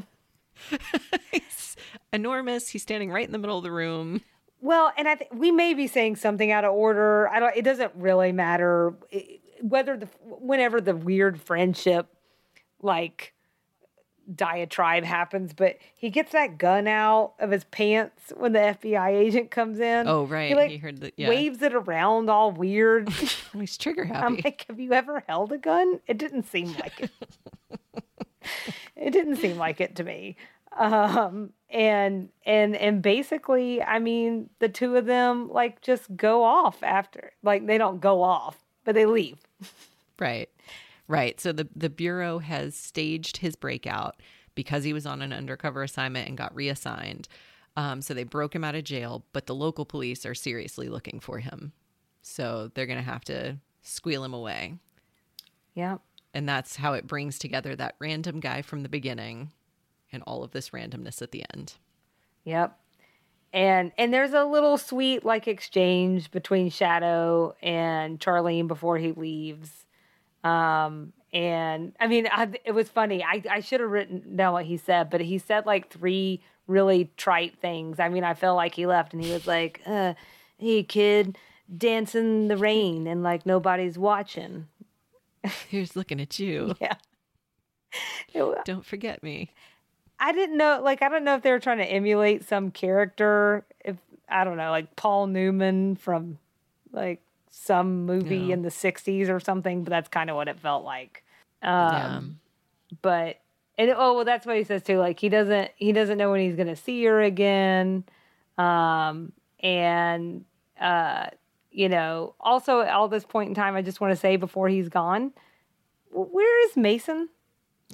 He's enormous. He's standing right in the middle of the room. Well, and I think we may be saying something out of order. I don't. It doesn't really matter I- whether the whenever the weird friendship like diatribe happens, but he gets that gun out of his pants when the FBI agent comes in. Oh, right. He like he heard that. Yeah. waves it around all weird. He's trigger happy. I'm like, have you ever held a gun? It didn't seem like it. it didn't seem like it to me. Um, and and and basically, I mean, the two of them like just go off after. Like they don't go off, but they leave. Right. Right. So the the bureau has staged his breakout because he was on an undercover assignment and got reassigned. Um, so they broke him out of jail, but the local police are seriously looking for him. So they're going to have to squeal him away. Yeah. And that's how it brings together that random guy from the beginning and all of this randomness at the end. Yep. And and there's a little sweet like exchange between Shadow and Charlene before he leaves. Um and I mean I, it was funny. I I should have written down what he said, but he said like three really trite things. I mean, I felt like he left and he was like, uh, "Hey kid, dance in the rain and like nobody's watching." Here's looking at you. Yeah. It- Don't forget me. I didn't know, like, I don't know if they were trying to emulate some character. If I don't know, like Paul Newman from like some movie No. in the '60s or something. But that's kind of what it felt like. Um, Yeah. But and oh well, that's what he says too. Like he doesn't he doesn't know when he's gonna see her again. Um, and uh, you know, also at all this point in time, I just want to say before he's gone, where is Mason?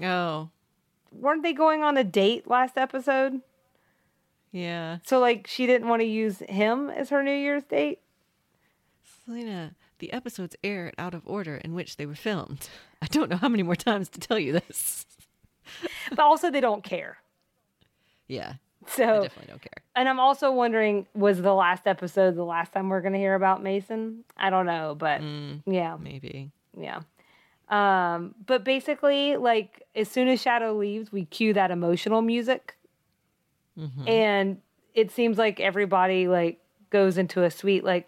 Oh, weren't they going on a date last episode? yeah. So like she didn't want to use him as her New Year's date. Selena, the episodes aired out of order in which they were filmed. I don't know how many more times to tell you this. But also they don't care. Yeah, So I definitely don't care. and I'm also wondering was the last episode the last time we're going to hear about Mason? I don't know, but Mm, yeah, maybe. yeah. Um but basically like as soon as Shadow leaves, we cue that emotional music Mhm. and it seems like everybody like goes into a suite like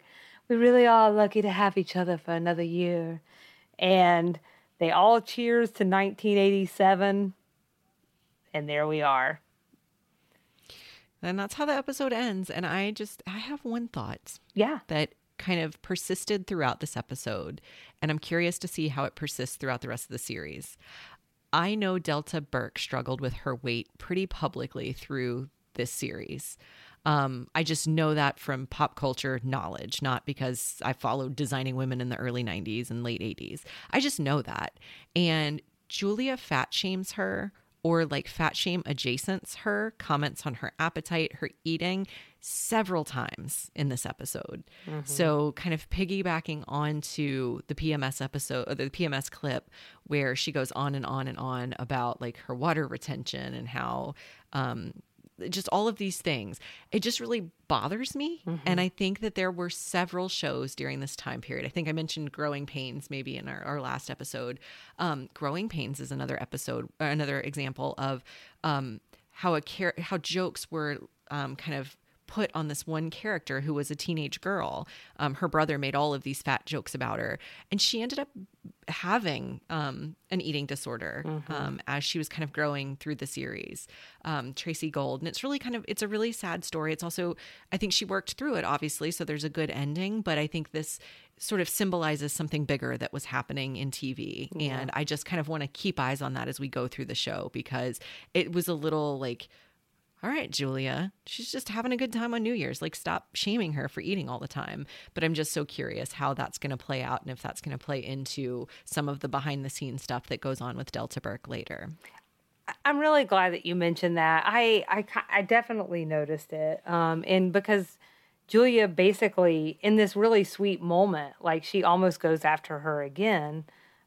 we really are lucky to have each other for another year and they all cheers to 1987 and there we are And that's how the episode ends. And I just, I have one thought yeah that kind of persisted throughout this episode. And I'm curious to see how it persists throughout the rest of the series. I know Delta Burke struggled with her weight pretty publicly through this series. Um, I just know that from pop culture knowledge, not because I followed designing women in the early 90s and late 80s. I just know that. And Julia fat shames her or like fat shame adjacents her, comments on her appetite, her eating several times in this episode. So, kind of piggybacking onto the PMS episode, or the PMS clip, where she goes on and on and on about like her water retention and how, um, just all of these things. It just really bothers me. And I think that there were several shows during this time period. I think I mentioned Growing Pains maybe in our, our last episode. Um, Growing Pains is another episode, another example of um, how a char- how jokes were um, kind of put on this one character who was a teenage girl. Um, her brother made all of these fat jokes about her, and she ended up having um, an eating disorder um, as she was kind of growing through the series. Um, Tracey Gold, and it's really kind of it's a really sad story. It's also I think she worked through it obviously, so there's a good ending. But I think this sort of symbolizes something bigger that was happening in TV, and I just kind of want to keep eyes on that as we go through the show because it was a little like all right, Julia, she's just having a good time on New Year's. Like, stop shaming her for eating all the time. But I'm just so curious how that's going to play out and if that's going to play into some of the behind the scenes stuff that goes on with Delta Burke later. I'm really glad that you mentioned that. I I, I definitely noticed it. Um, and because Julia basically in this really sweet moment, like she almost goes after her again.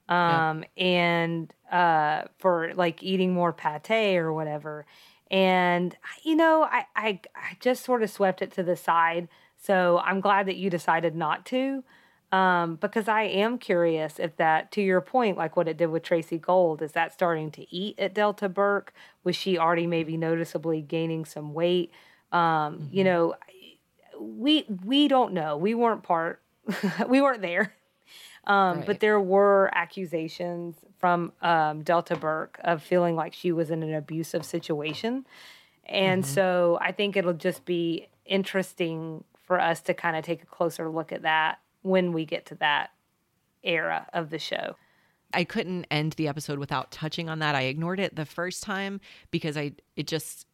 Um, and uh, for like eating more pate or whatever. And you know, I, I I just sort of swept it to the side. So I'm glad that you decided not to um, because I am curious if that, to your point, like what it did with Tracey Gold, is that starting to eat at Delta Burke? Was she already maybe noticeably gaining some weight? Um, You know, we we don't know. We weren't part. we weren't there. Um, But there were accusations from um, Delta Burke of feeling like she was in an abusive situation. And so I think it'll just be interesting for us to kind of take a closer look at that when we get to that era of the show. I couldn't end the episode without touching on that. I ignored it the first time because I it just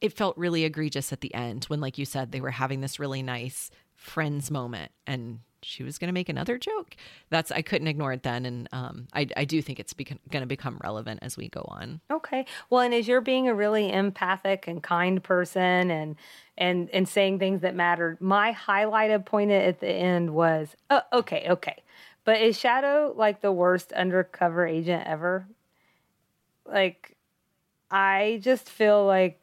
it felt really egregious at the end when like you said they were having this really nice friends moment and she was going to make another joke. That's I couldn't ignore it then and um I I do think it's going to become relevant as we go on. Okay. Well, and as you're being a really empathic and kind person and and and saying things that mattered, my highlighted point at the end was, oh, okay, okay. But is Shadow like the worst undercover agent ever? Like, I just feel like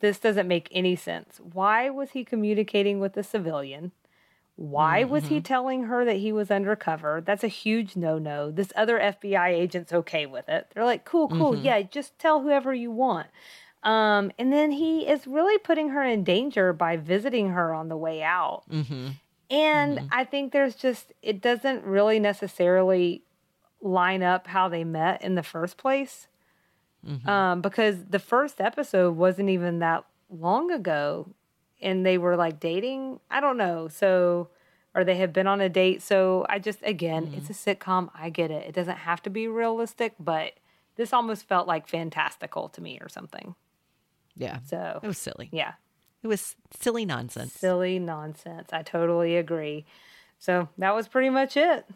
this doesn't make any sense. Why was he communicating with a civilian? Why was he telling her that he was undercover? That's a huge no no. This other FBI agent's okay with it. They're like, cool, cool. Yeah, just tell whoever you want. Um, and then he is really putting her in danger by visiting her on the way out. Mhm. And I think there's just, it doesn't really necessarily line up how they met in the first place. Um, because the first episode wasn't even that long ago and they were like dating. I don't know. So, or they have been on a date. So I just, again, it's a sitcom. I get it. It doesn't have to be realistic, but this almost felt like fantastical to me or something. Yeah. So, It was silly. yeah, It was silly nonsense. silly nonsense. I totally agree. So that was pretty much it.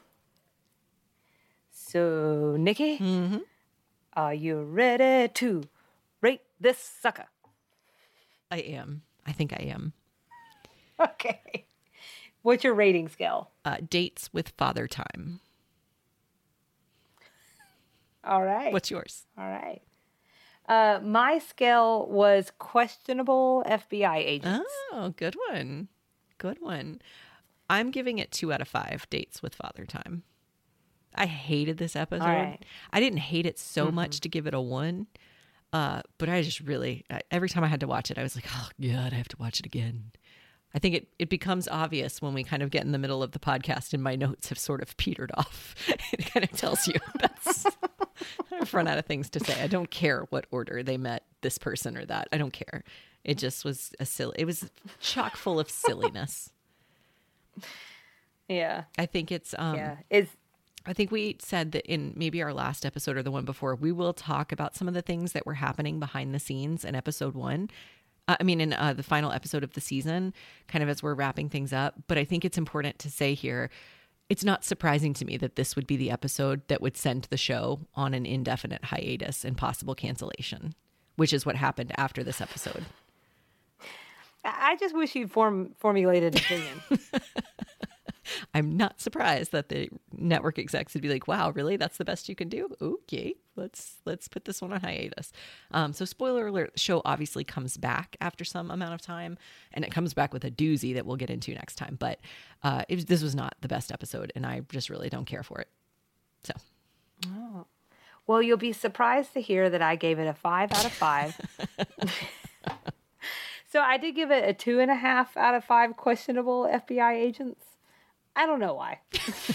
So, Nikki, Mhm. are you ready to rate this sucker? I am. I think I am. Okay. What's your rating scale? Uh, dates with father time. All right. What's yours? All right. Uh, my scale was questionable FBI agents. Oh, good one. Good one. I'm giving it two out of five dates with father time. I hated this episode. right. I didn't hate it so much to give it a one, uh, but I just really, every time I had to watch it, I was like, oh, God, I have to watch it again. I think it, it becomes obvious when we kind of get in the middle of the podcast and my notes have sort of petered off. it kind of tells you that's, I've run out of things to say. I don't care what order they met this person or that. I don't care. It just was a silly, it was chock full of silliness. Yeah. I think it's, um, Yeah. It's I think we said that in maybe our last episode or the one before, we will talk about some of the things that were happening behind the scenes in episode one. Uh, I mean, in uh, the final episode of the season, kind of as we're wrapping things up. But I think it's important to say here it's not surprising to me that this would be the episode that would send the show on an indefinite hiatus and possible cancellation, which is what happened after this episode. I just wish you'd form formulated an opinion. I'm not surprised that the network execs would be like, "Wow, really? That's the best you can do? Okay, let's let's put this one on hiatus." Um, so, spoiler alert: the show obviously comes back after some amount of time, and it comes back with a doozy that we'll get into next time. But uh, it, this was not the best episode, and I just really don't care for it. So, oh. well, you'll be surprised to hear that I gave it a five out of five. so I did give it a two and a half out of five questionable FBI agents. I don't know why.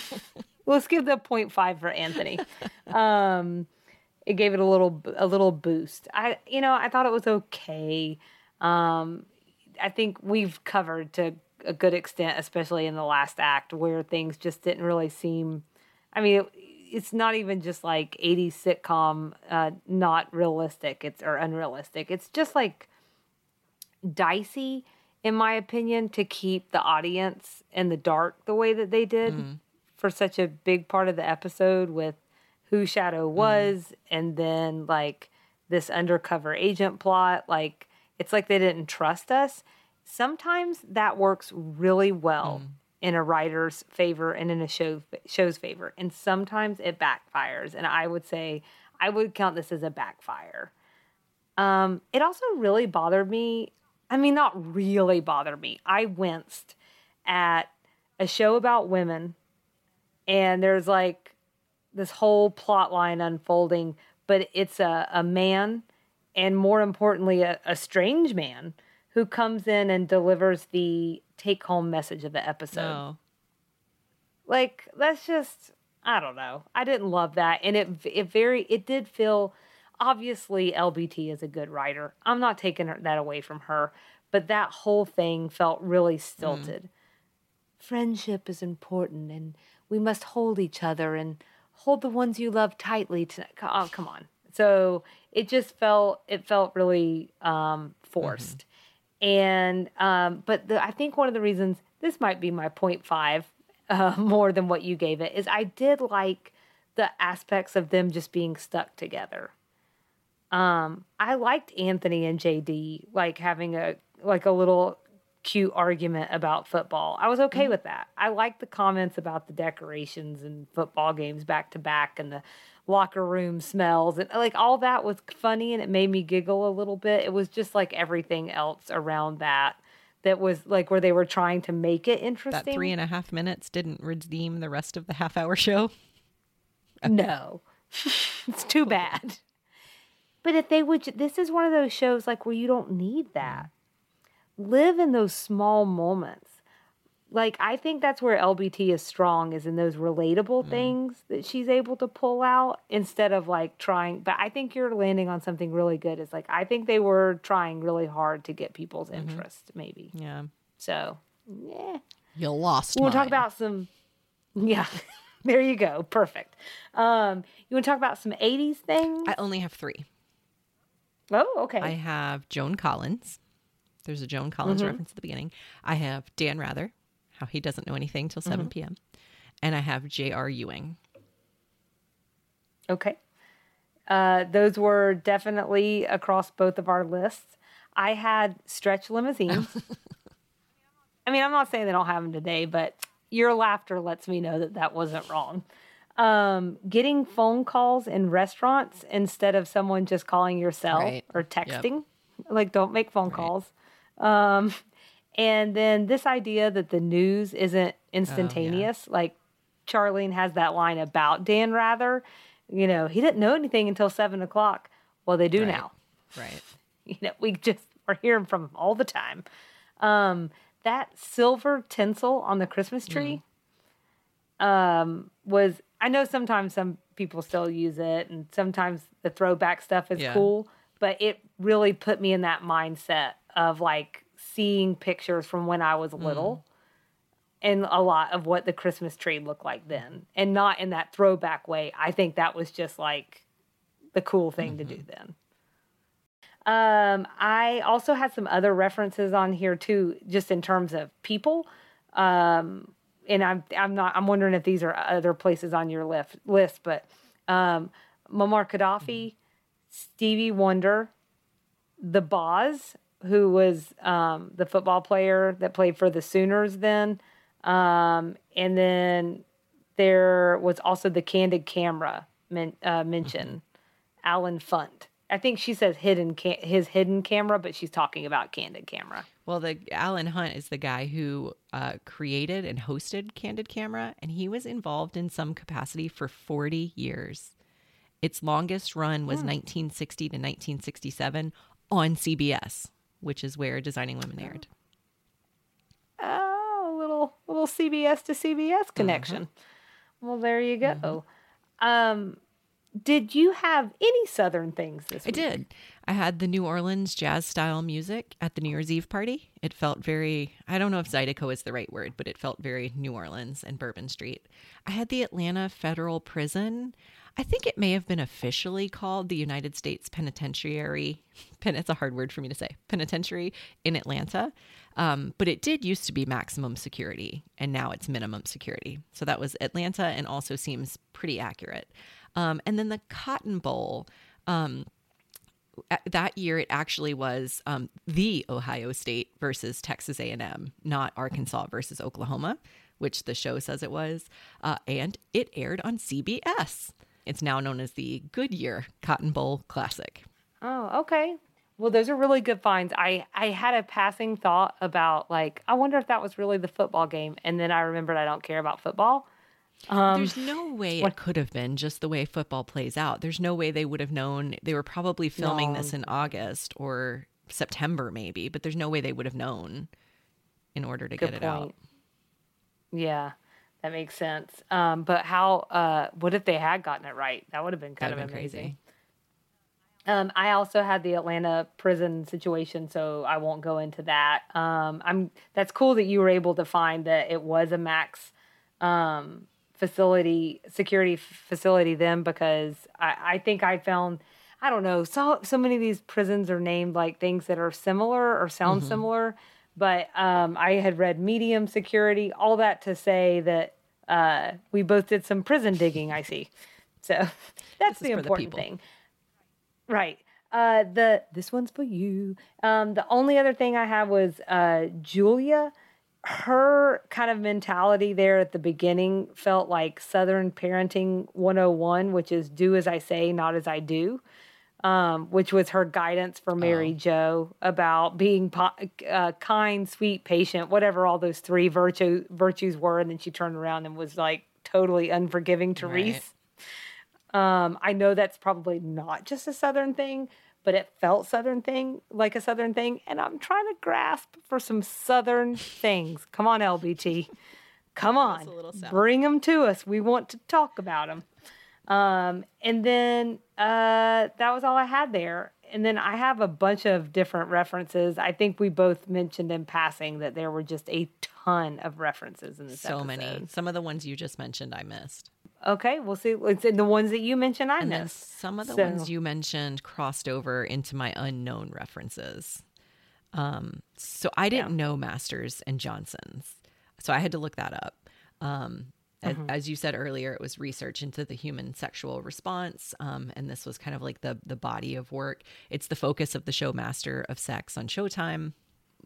Let's give the 0.5 for Anthony. Um, it gave it a little a little boost. I you know I thought it was okay. Um, I think we've covered to a good extent, especially in the last act, where things just didn't really seem. I mean, it, it's not even just like 80s sitcom, uh, not realistic. It's or unrealistic. It's just like dicey in my opinion, to keep the audience in the dark the way that they did mm. for such a big part of the episode with who Shadow mm-hmm. was mm. and then like this undercover agent plot. Like, it's like they didn't trust us. Sometimes that works really well. Mm. In a writer's favor and in a show show's favor, and sometimes it backfires. And I would say I would count this as a backfire. Um, it also really bothered me I mean, not really bother me. I winced at a show about women, and there's like this whole plot line unfolding, but it's a, a man, and more importantly, a, a strange man who comes in and delivers the take home message of the episode. No. Like, that's just, I don't know. I didn't love that. And it, it very, it did feel obviously LBT is a good writer. I'm not taking that away from her, but that whole thing felt really mm. stilted. Mm. Friendship is important, and we must hold each other and hold the ones you love tightly. To oh, come on. So it just felt it felt really um, forced, mm-hmm. and um, but the, I think one of the reasons this might be my point five uh, more than what you gave it is I did like the aspects of them just being stuck together. Um, I liked Anthony and JD like having a like a little cute argument about football. I was okay mm-hmm. with that. I liked the comments about the decorations and football games back to back and the locker room smells and like all that was funny and it made me giggle a little bit. It was just like everything else around that that was like where they were trying to make it interesting. That three and a half minutes didn't redeem the rest of the half hour show. No, it's too bad. But if they would, this is one of those shows like where you don't need that. Live in those small moments. Like I think that's where LBT is strong is in those relatable mm. things that she's able to pull out instead of like trying. But I think you're landing on something really good. Is like I think they were trying really hard to get people's mm-hmm. interest. Maybe. Yeah. So yeah. You lost. We'll talk about some. Yeah. there you go. Perfect. Um, you want to talk about some 80s things? I only have three. Oh, okay. I have Joan Collins. There's a Joan Collins mm-hmm. reference at the beginning. I have Dan Rather, how he doesn't know anything till 7 mm-hmm. p.m. And I have J.R. Ewing. Okay. Uh, those were definitely across both of our lists. I had stretch limousines. I mean, I'm not saying they don't have them today, but your laughter lets me know that that wasn't wrong um, getting phone calls in restaurants instead of someone just calling your cell right. or texting. Yep. Like, don't make phone right. calls. Um, and then this idea that the news isn't instantaneous. Oh, yeah. Like, Charlene has that line about Dan Rather. You know, he didn't know anything until seven o'clock. Well, they do right. now. Right. You know, we just are hearing from him all the time. Um, that silver tinsel on the Christmas tree mm. um, was I know sometimes some people still use it, and sometimes the throwback stuff is yeah. cool, but it really put me in that mindset of like seeing pictures from when I was little. Mm. And a lot of what the Christmas tree looked like then, and not in that throwback way. I think that was just like the cool thing mm-hmm. to do mm-hmm. then. Um, I also had some other references on here too, just in terms of people. Um, and I'm I'm not I'm wondering if these are other places on your list list, but um, Muammar Gaddafi, Stevie Wonder, The Boz, who was um, the football player that played for the Sooners then. Um, and then there was also the candid camera men, uh, mentioned, Allen Funt. I think she says hidden ca- his hidden camera, but she's talking about candid camera. Well, the Allen Funt is the guy who uh, created and hosted Candid Camera, and he was involved in some capacity for 40 years. Its longest run was 1960 to 1967 on CBS, which is where Designing Women aired. Oh, a little little CBS to CBS connection. Well, there you go. Um, did you have any Southern things this I week? I did. I had the New Orleans jazz style music at the New Year's Eve party. It felt very, I don't know if Zydeco is the right word, but it felt very New Orleans and Bourbon Street. I had the Atlanta Federal Prison. I think it may have been officially called the United States Penitentiary. Pen, it's a hard word for me to say. Penitentiary in Atlanta. Um, but it did used to be maximum security, and now it's minimum security. So that was Atlanta and also seems pretty accurate. Um, and then the Cotton Bowl. Um, that year it actually was um, the ohio state versus texas a&m not arkansas versus oklahoma which the show says it was uh, and it aired on cbs it's now known as the goodyear cotton bowl classic Oh, okay. Well, those are really good finds. I I had a passing thought about like I wonder if that was really the football game, and then I remembered I don't care about football. Um, there's no way what- it could have been just the way football plays out there's no way they would have known they were probably filming this in august or september maybe but there's no way they would have known in order to Good get it out. Yeah, that makes sense. Um, but how? Uh, what if they had gotten it right? That would have been kind That'd of been amazing. crazy Um, I also had the Atlanta prison situation, so I won't go into that. Um, I'm that's cool that you were able to find that it was a max um, facility security facility then because I, I think I found I don't know so so many of these prisons are named like things that are similar or sound similar, but um, I had read medium security, all that to say that uh, we both did some prison digging. I see, so that's the for the important thing. Right. Uh, the this one's for you. Um, the only other thing I have was uh, Julia. Her kind of mentality there at the beginning felt like Southern Parenting 101, which is do as I say, not as I do, um, which was her guidance for Mary Oh. Jo about being po- uh, kind, sweet, patient, whatever all those three virtue virtues were. And then she turned around and was like totally unforgiving to Right. Reese. Um, I know that's probably not just a Southern thing, but it felt Southern thing, like a Southern thing. And I'm trying to grasp for some Southern things. Come on, LBT. Come on. a little South. Bring them to us. We want to talk about them. Um, and then uh, that was all I had there. And then I have a bunch of different references. I think we both mentioned in passing that there were just a ton of references in this so many some of the ones you just mentioned i missed Okay, we'll see. It's in the ones that you mentioned. I And missed. some of the So- ones you mentioned crossed over into my unknown references. Um, so I didn't know Masters and Johnson's. So I had to look that up. Um, as, as you said earlier, it was research into the human sexual response. Um, and this was kind of like the, the body of work. It's the focus of the show Master of Sex on Showtime.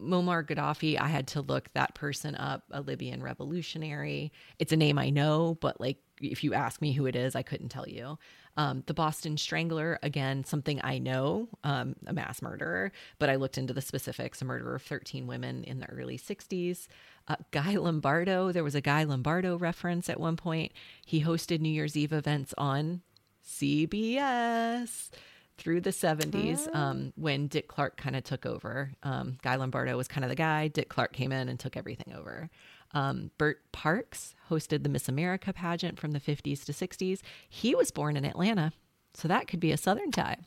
Muammar Gaddafi, I had to look that person up, a Libyan revolutionary. It's a name I know, but like if you ask me who it is, I couldn't tell you. Um, the Boston Strangler, again, something I know, um, a mass murderer, but I looked into the specifics, a murder of 13 women in the early 60s. Uh, Guy Lombardo, there was a Guy Lombardo reference at one point. He hosted New Year's Eve events on CBS through the 70s um, when Dick Clark kind of took over. Um, Guy Lombardo was kind of the guy. Dick Clark came in and took everything over. Um, Bert Parks hosted the Miss America pageant from the 50s to 60s. He was born in Atlanta, so that could be a Southern tie.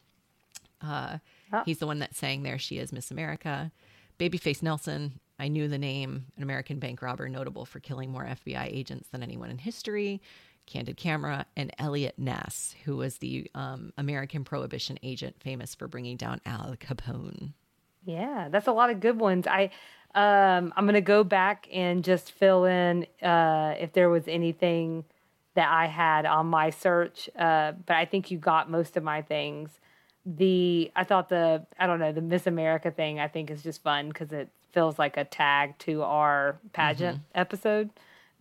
Uh, Oh. He's the one that sang There She Is, Miss America. Babyface Nelson, I knew the name, an American bank robber notable for killing more FBI agents than anyone in history. Candid Camera, and Eliot Ness, who was the um, American prohibition agent famous for bringing down Al Capone. Yeah, that's a lot of good ones. I um I'm gonna go back and just fill in uh if there was anything that I had on my search. Uh but I think you got most of my things. the I thought the I don't know the Miss America thing I think is just fun because it feels like a tag to our pageant Mm-hmm. episode.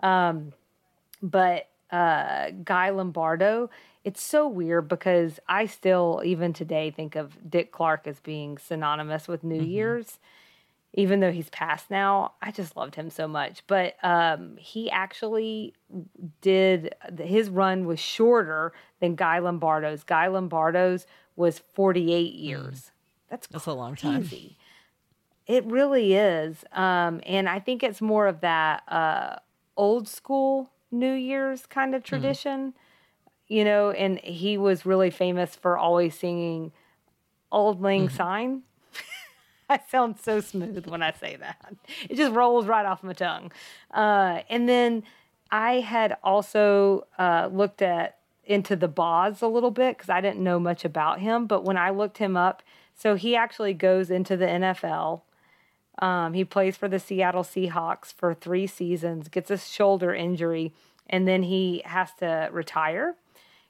Um, but uh, Guy Lombardo, it's so weird because I still even today think of Dick Clark as being synonymous with New Mm-hmm. Year's. Even though he's passed now, I just loved him so much. But um, he actually did his run was shorter than Guy Lombardo's. Guy Lombardo's was 48 years. That's Mm. That's a long time. It really is. Um, and I think it's more of that uh, old school New Year's kind of tradition, you know, and he was really famous for always singing Auld Lang Syne. I sound so smooth when I say that. It just rolls right off my tongue. Uh, and then I had also uh, looked at into the Boz a little bit because I didn't know much about him. But when I looked him up, so he actually goes into the NFL. Um, he plays for the Seattle Seahawks for three seasons, gets a shoulder injury, and then he has to retire.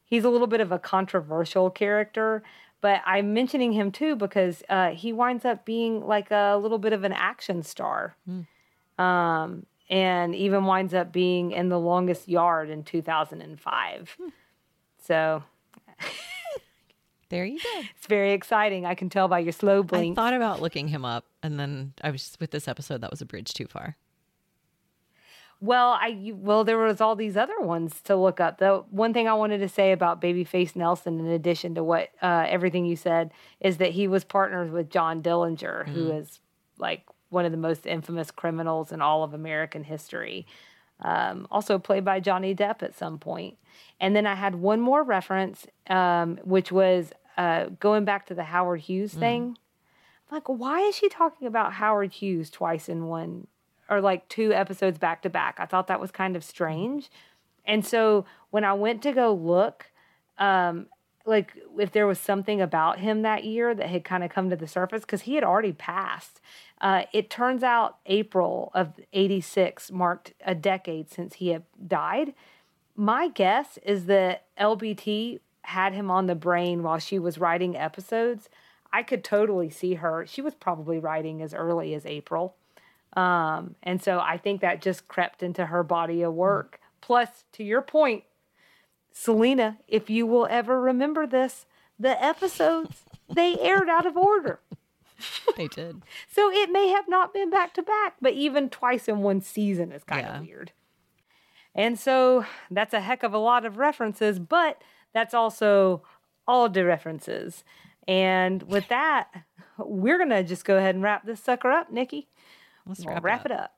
He's a little bit of a controversial character, but I'm mentioning him too because uh, he winds up being like a little bit of an action star. Um, and even winds up being in the longest yard in 2005. So There you go. it's very exciting. I can tell by your slow blink. I thought about looking him up, and then I was with this episode. That was a bridge too far. Well, I well there was all these other ones to look up. The one thing I wanted to say about Babyface Nelson, in addition to what uh, everything you said, is that he was partners with John Dillinger, who is like one of the most infamous criminals in all of American history. Um, also played by Johnny Depp at some point. And then I had one more reference, um, which was uh, going back to the Howard Hughes thing. I'm like, why is she talking about Howard Hughes twice in one or like two episodes back to back? I thought that was kind of strange. And so when I went to go look, um, like if there was something about him that year that had kind of come to the surface, because he had already passed. Uh, it turns out April of 86 marked a decade since he had died. My guess is that LBT had him on the brain while she was writing episodes. I could totally see her. She was probably writing as early as April. Um, and so I think that just crept into her body of work. Plus, to your point, Selena, if you will ever remember this, the episodes they aired out of order. They did. So it may have not been back to back, but even twice in one season is kind Yeah. of weird. And so that's a heck of a lot of references, but that's also all the references. And with that, we're going to just go ahead and wrap this sucker up, Nikki. Let's wrap, wrap it up. it up.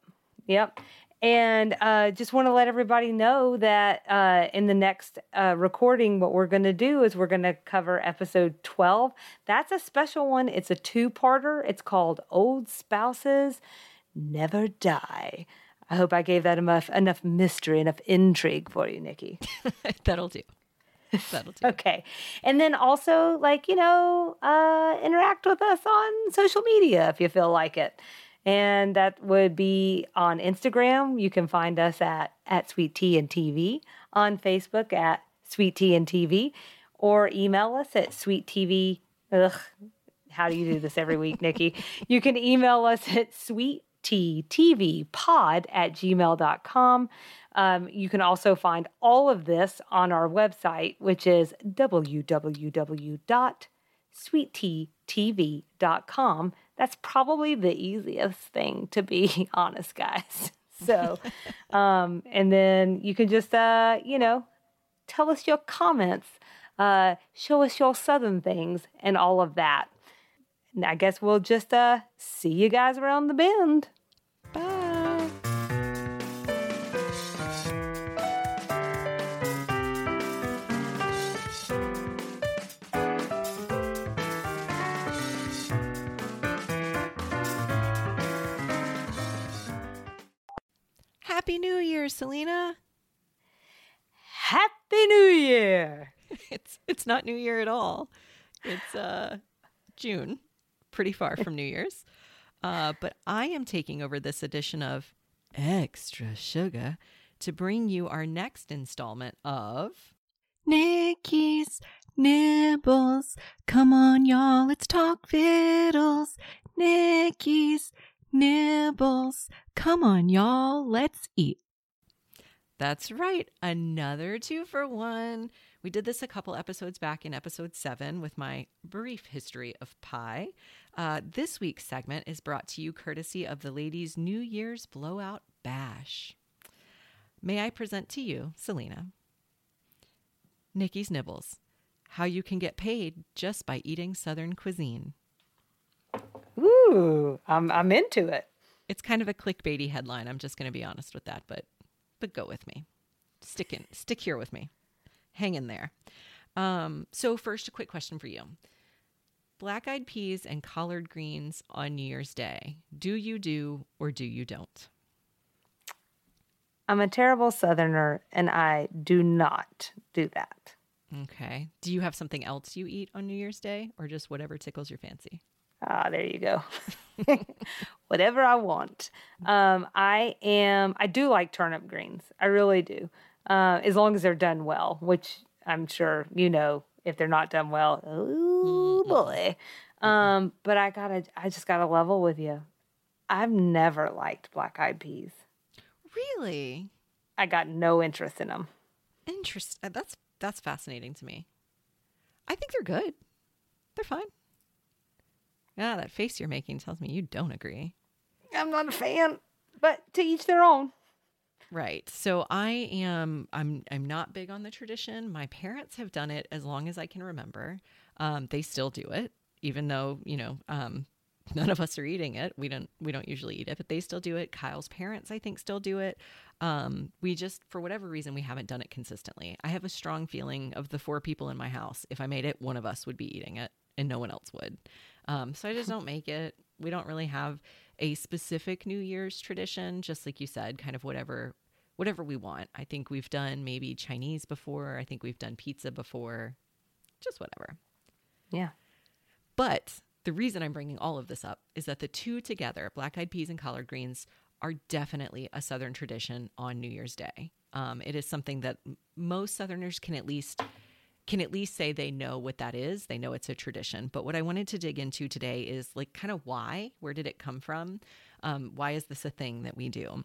Yep. And uh, just want to let everybody know that uh, in the next uh, recording, what we're going to do is we're going to cover episode 12. That's a special one. It's a two parter. It's called Old Spouses Never Die. I hope I gave that enough, enough mystery, enough intrigue for you, Nikki. That'll do. That'll do. Okay. And then also, like, you know, uh, interact with us on social media if you feel like it. And that would be on Instagram. You can find us at, at Sweet Tea and TV, on Facebook at Sweet Tea and TV, or email us at Sweet TV. Ugh, how do you do this every week, Nikki? You can email us at sweet TV pod at gmail.com. Um, you can also find all of this on our website, which is www.sweettv.com. That's probably the easiest thing, to be honest, guys. So, um, and then you can just, uh, you know, tell us your comments, uh, show us your southern things, and all of that. And I guess we'll just uh, see you guys around the bend. Year, Selena. Happy New Year! It's it's not New Year at all. It's uh June, pretty far from New Year's. Uh, but I am taking over this edition of Extra Sugar to bring you our next installment of Nikki's Nibbles. Come on, y'all, let's talk fiddles. Nikki's Nibbles. Come on, y'all, let's eat. That's right, another two for one. We did this a couple episodes back in episode seven with my brief history of pie. Uh, this week's segment is brought to you courtesy of the ladies' New Year's Blowout Bash. May I present to you, Selena, Nikki's Nibbles, how you can get paid just by eating Southern cuisine. Ooh, I'm I'm into it. It's kind of a clickbaity headline. I'm just going to be honest with that, but but go with me. Stick in, stick here with me. Hang in there. Um, so first, a quick question for you: Black eyed peas and collard greens on New Year's Day. Do you do or do you don't? I'm a terrible Southerner, and I do not do that. Okay. Do you have something else you eat on New Year's Day, or just whatever tickles your fancy? Ah, there you go. Whatever I want. Um, I am. I do like turnip greens. I really do. Uh, as long as they're done well, which I'm sure you know. If they're not done well, oh boy. Um, but I gotta. I just gotta level with you. I've never liked black eyed peas. Really? I got no interest in them. Interest. uh, That's that's fascinating to me. I think they're good. They're fine. Yeah, that face you're making tells me you don't agree. I'm not a fan, but to each their own. Right. So I am I'm I'm not big on the tradition. My parents have done it as long as I can remember. Um, they still do it, even though, you know, um, none of us are eating it. We don't we don't usually eat it, but they still do it. Kyle's parents, I think, still do it. Um, we just for whatever reason we haven't done it consistently. I have a strong feeling of the four people in my house, if I made it, one of us would be eating it and no one else would. Um, so I just don't make it. We don't really have a specific New Year's tradition, just like you said, kind of whatever whatever we want. I think we've done maybe Chinese before. I think we've done pizza before. Just whatever. Yeah. But the reason I'm bringing all of this up is that the two together, black eyed peas and collard greens, are definitely a Southern tradition on New Year's Day. Um, it is something that most Southerners can at least can at least say they know what that is. They know it's a tradition. But what I wanted to dig into today is like kind of why. Where did it come from? Um, why is this a thing that we do?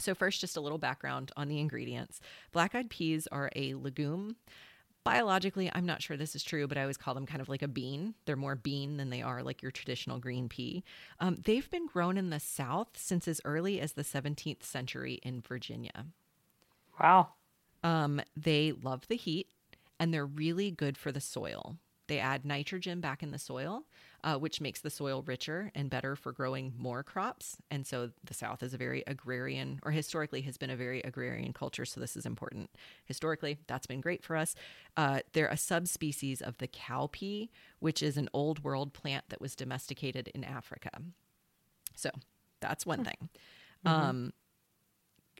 So, first, just a little background on the ingredients. Black eyed peas are a legume. Biologically, I'm not sure this is true, but I always call them kind of like a bean. They're more bean than they are like your traditional green pea. Um, they've been grown in the South since as early as the 17th century in Virginia. Wow. Um, they love the heat and they're really good for the soil. They add nitrogen back in the soil, uh, which makes the soil richer and better for growing more crops. And so the South is a very agrarian, or historically has been a very agrarian culture. So this is important. Historically, that's been great for us. Uh, they're a subspecies of the cowpea, which is an old world plant that was domesticated in Africa. So that's one thing. Um,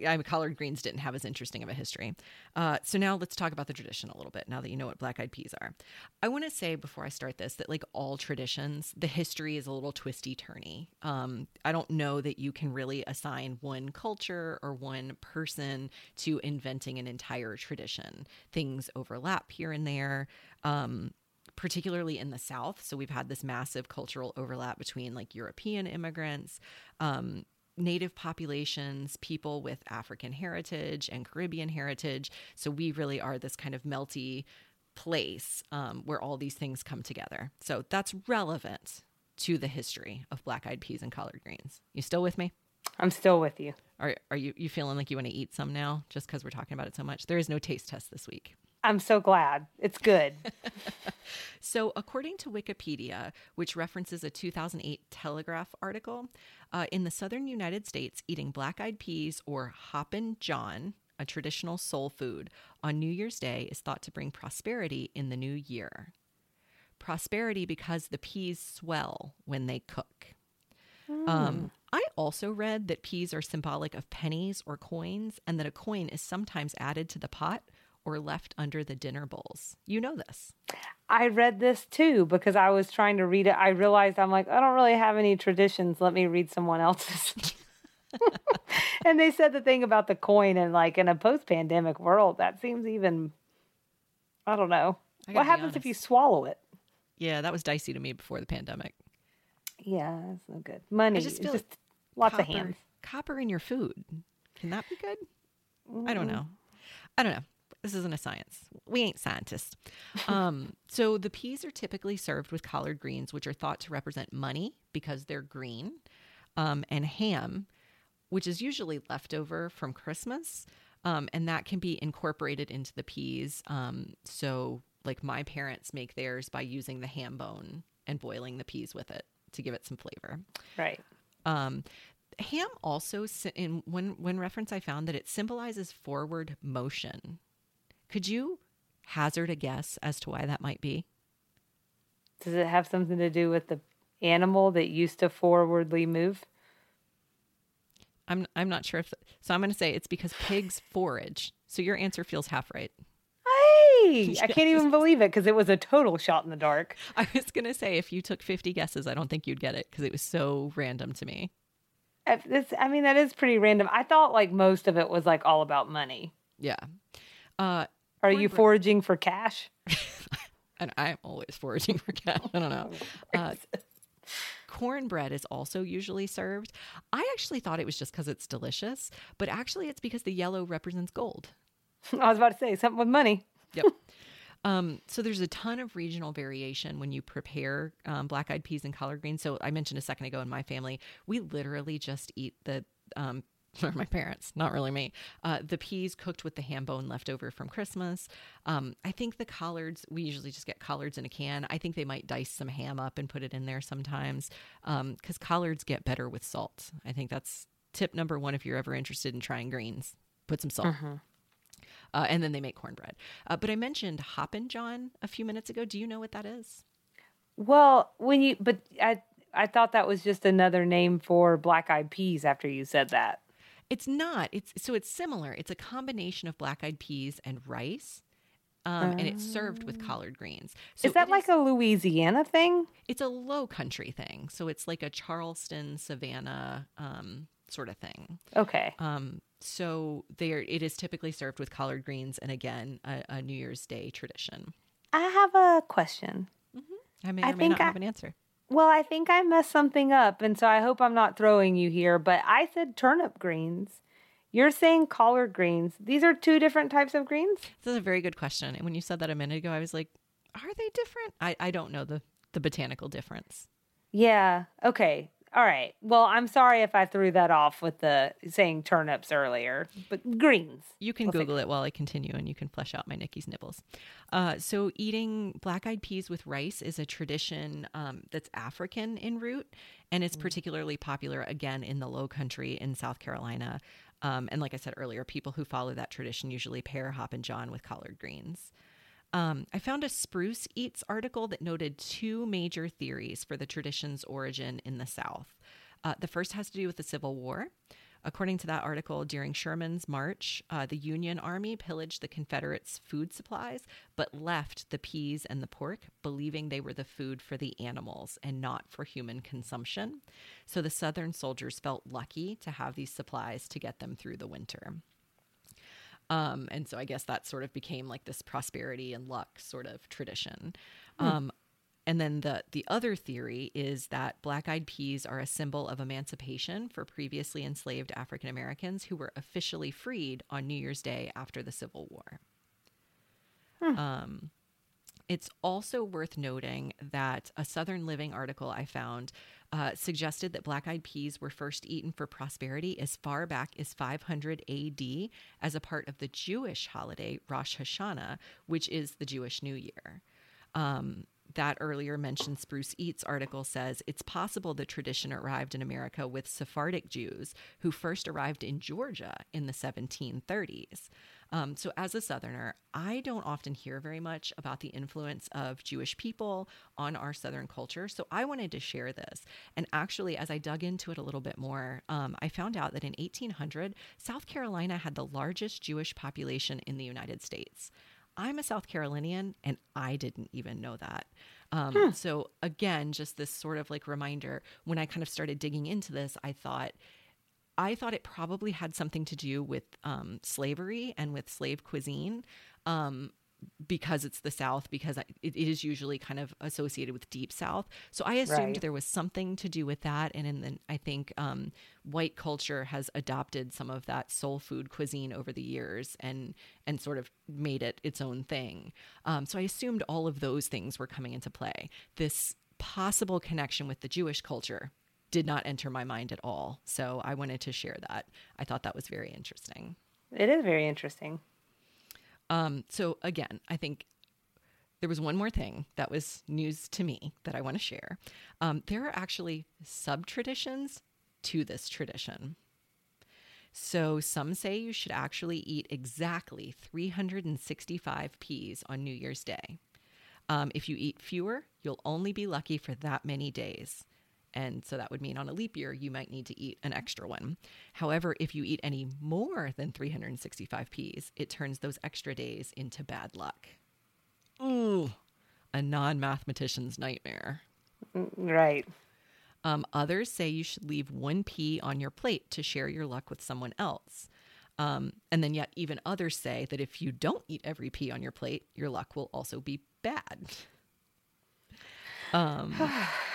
I mean, collard greens didn't have as interesting of a history. Uh, so now let's talk about the tradition a little bit. Now that you know what black eyed peas are, I want to say before I start this that like all traditions, the history is a little twisty turny. Um, I don't know that you can really assign one culture or one person to inventing an entire tradition. Things overlap here and there. Um, particularly in the South. So we've had this massive cultural overlap between like European immigrants, um, native populations, people with African heritage and Caribbean heritage. So we really are this kind of melty place um, where all these things come together. So that's relevant to the history of black eyed peas and collard greens. You still with me? I'm still with you. Are, are you, you feeling like you want to eat some now just because we're talking about it so much? There is no taste test this week. I'm so glad. It's good. So, according to Wikipedia, which references a 2008 Telegraph article, uh, in the southern United States, eating black eyed peas or Hoppin' John, a traditional soul food, on New Year's Day is thought to bring prosperity in the new year. Prosperity because the peas swell when they cook. Um, I also read that peas are symbolic of pennies or coins, and that a coin is sometimes added to the pot or left under the dinner bowls. You know this. I read this too because I was trying to read it. I realized I'm like, I don't really have any traditions. Let me read someone else's. and they said the thing about the coin and like in a post pandemic world, that seems even I don't know. I What happens if you swallow it? Yeah, that was dicey to me before the pandemic. Yeah, that's no good. Money. just Just, feel just lots of hands. Copper in your food. Can that be good? I don't Mm. know. I don't know. This isn't a science. We ain't scientists. Um, so the peas are typically served with collard greens, which are thought to represent money because they're green, um, and ham, which is usually leftover from Christmas, um, and that can be incorporated into the peas. Um, so, like my parents make theirs by using the ham bone and boiling the peas with it to give it some flavor. Right. Um, ham also in one one reference I found that it symbolizes forward motion. Could you hazard a guess as to why that might be? Does it have something to do with the animal that used to forwardly move? I'm I'm not sure if so. I'm going to say it's because pigs forage. So your answer feels half right. Hey, I can't even believe it because it was a total shot in the dark. I was going to say if you took 50 guesses, I don't think you'd get it because it was so random to me. This, I mean, that is pretty random. I thought like most of it was like all about money. Yeah. Uh, Are you foraging for cash? and I'm always foraging for cash. I don't know. Uh, cornbread is also usually served. I actually thought it was just because it's delicious, but actually it's because the yellow represents gold. I was about to say something with money. Yep. um, so there's a ton of regional variation when you prepare um, black eyed peas and collard greens. So I mentioned a second ago in my family, we literally just eat the. Um, or my parents, not really me. Uh, the peas cooked with the ham bone left over from Christmas. Um, I think the collards, we usually just get collards in a can. I think they might dice some ham up and put it in there sometimes because collards get better with salt. I think that's tip number one if you're ever interested in trying greens. Put some salt. Uh, and then they make cornbread. Uh, but I mentioned Hoppin' John a few minutes ago. Do you know what that is? Well, when you, but I, I thought that was just another name for black eyed peas after you said that. It's not. It's so it's similar. It's a combination of black-eyed peas and rice, um, and it's served with collard greens. So is that like a Louisiana thing? It's a low country thing. So it's like a Charleston, Savannah um, sort of thing. Okay. Um, so there, it is typically served with collard greens, and again, a, a New Year's Day tradition. I have a question. I may I or may think not I- have an answer. Well, I think I messed something up, and so I hope I'm not throwing you here, but I said turnip greens. You're saying collard greens. These are two different types of greens? This is a very good question. And when you said that a minute ago, I was like, are they different? I, I don't know the, the botanical difference. Yeah. Okay. All right. Well, I'm sorry if I threw that off with the saying turnips earlier, but greens. You can We'll Google it while I continue and you can flesh out my Nikki's nibbles. Uh, so, eating black eyed peas with rice is a tradition um, that's African in root, and it's particularly popular again in the low country in South Carolina. Um, and like I said earlier, people who follow that tradition usually pair Hoppin' John with collard greens. Um, I found a Spruce Eats article that noted two major theories for the tradition's origin in the South. Uh, the first has to do with the Civil War. According to that article, during Sherman's march, uh, the Union Army pillaged the Confederates' food supplies, but left the peas and the pork, believing they were the food for the animals and not for human consumption. So the Southern soldiers felt lucky to have these supplies to get them through the winter. Um, and so I guess that sort of became like this prosperity and luck sort of tradition. Um, and then the the other theory is that black-eyed peas are a symbol of emancipation for previously enslaved African Americans who were officially freed on New Year's Day after the Civil War. Um, it's also worth noting that a Southern Living article I found uh, suggested that black eyed peas were first eaten for prosperity as far back as 500 AD as a part of the Jewish holiday Rosh Hashanah, which is the Jewish New Year. Um, that earlier mentioned Spruce Eats article says it's possible the tradition arrived in America with Sephardic Jews who first arrived in Georgia in the 1730s. Um, so, as a Southerner, I don't often hear very much about the influence of Jewish people on our Southern culture. So, I wanted to share this. And actually, as I dug into it a little bit more, um, I found out that in 1800, South Carolina had the largest Jewish population in the United States. I'm a South Carolinian and I didn't even know that. Um, So, again, just this sort of like reminder when I kind of started digging into this, I thought, I thought it probably had something to do with um, slavery and with slave cuisine. Um, because it's the South, because I, it, is usually kind of associated with Deep South. So I assumed Right. there was something to do with that. And in the, I think um, white culture has adopted some of that soul food cuisine over the years and and sort of made it its own thing. Um, so I assumed all of those things were coming into play. This possible connection with the Jewish culture did not enter my mind at all. So I wanted to share that. I thought that was very interesting. It is very interesting. Um, so again, I think there was one more thing that was news to me that I want to share. Um, there are actually sub traditions to this tradition. So some say you should actually eat exactly 365 peas on New Year's Day. Um, if you eat fewer, you'll only be lucky for that many days. And so that would mean on a leap year, you might need to eat an extra one. However, if you eat any more than 365 peas, it turns those extra days into bad luck. Ooh, a non mathematician's nightmare. Mm, Right. Um, others say you should leave one pea on your plate to share your luck with someone else. Um, and then, yet, even others say that if you don't eat every pea on your plate, your luck will also be bad. Um,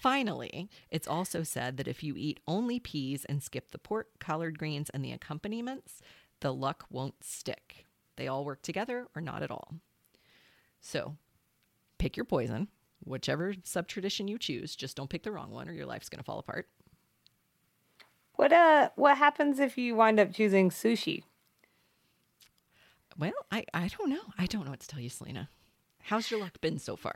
finally, it's also said that if you eat only peas and skip the pork, collard greens, and the accompaniments, the luck won't stick. They all work together or not at all. So, pick your poison, whichever sub tradition you choose. Just don't pick the wrong one, or your life's going to fall apart. What uh what happens if you wind up choosing sushi? Well, I, I don't know. I don't know what to tell you, Selena. How's your luck been so far?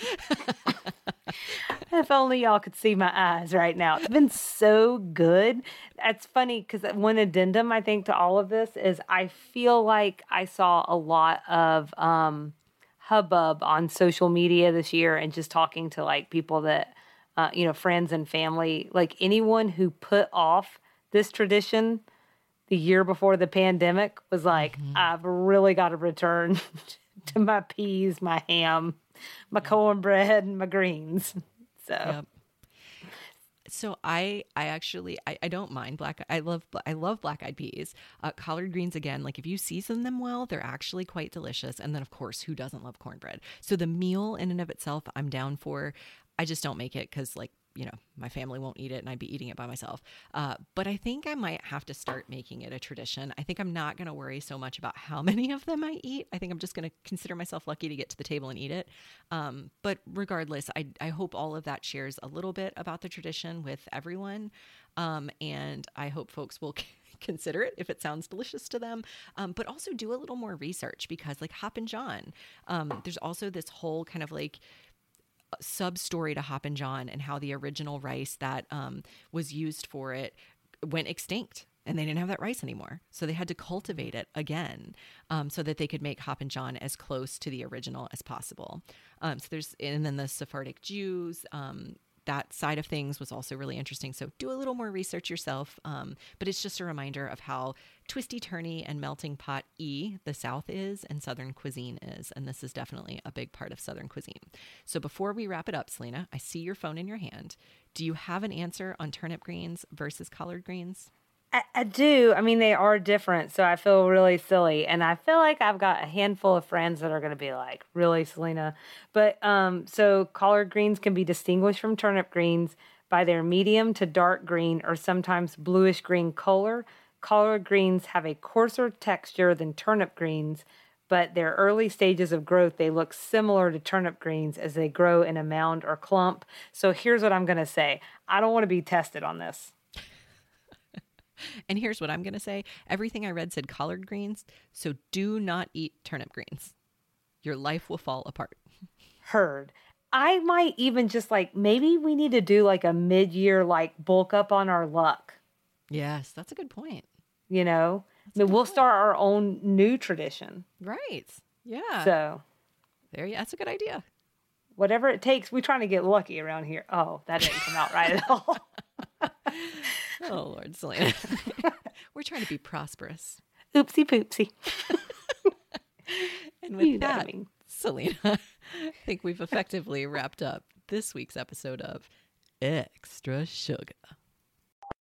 If only y'all could see my eyes right now. It's been so good. That's funny because one addendum I think to all of this is I feel like I saw a lot of um, hubbub on social media this year and just talking to like people that, uh, you know, friends and family, like anyone who put off this tradition the year before the pandemic was like, I've really got to return to my peas, my ham, my cornbread, and my greens. So. Yep. So I I actually I, I don't mind black I love I love black eyed peas uh, collard greens again like if you season them well they're actually quite delicious and then of course who doesn't love cornbread so the meal in and of itself I'm down for I just don't make it because like you know my family won't eat it and I'd be eating it by myself. Uh, but I think I might have to start making it a tradition. I think I'm not going to worry so much about how many of them I eat. I think I'm just going to consider myself lucky to get to the table and eat it. Um, but regardless I, I hope all of that shares a little bit about the tradition with everyone. Um, and I hope folks will consider it if it sounds delicious to them. Um, but also do a little more research because like Hoppin' John um, there's also this whole kind of like sub story to Hoppin' John and how the original rice that um, was used for it went extinct and they didn't have that rice anymore. So they had to cultivate it again um, so that they could make Hoppin' John as close to the original as possible. Um, so there's, and then the Sephardic Jews, um, that side of things was also really interesting. So do a little more research yourself. Um, but it's just a reminder of how twisty turny and melting pot e the South is and Southern cuisine is. And this is definitely a big part of Southern cuisine. So before we wrap it up, Selena, I see your phone in your hand. Do you have an answer on turnip greens versus collard greens? I, I do. I mean, they are different, so I feel really silly, and I feel like I've got a handful of friends that are going to be like, "Really, Selena?" But um, so collard greens can be distinguished from turnip greens by their medium to dark green or sometimes bluish green color. Collard greens have a coarser texture than turnip greens, but their early stages of growth they look similar to turnip greens as they grow in a mound or clump. So here's what I'm going to say: I don't want to be tested on this. And here's what I'm going to say everything I read said collard greens. So do not eat turnip greens. Your life will fall apart. heard. I might even just like maybe we need to do like a mid year like bulk up on our luck. Yes, that's a good point. You know, I mean, we'll start our own new tradition. Right. Yeah. So there you That's a good idea. whatever it takes, we're trying to get lucky around here. Oh, that didn't come out right at all. Oh, Lord, Selena. We're trying to be prosperous. Oopsie poopsie. And with You know what I that, mean. Selena, I think we've effectively wrapped up this week's episode of Extra Sugar.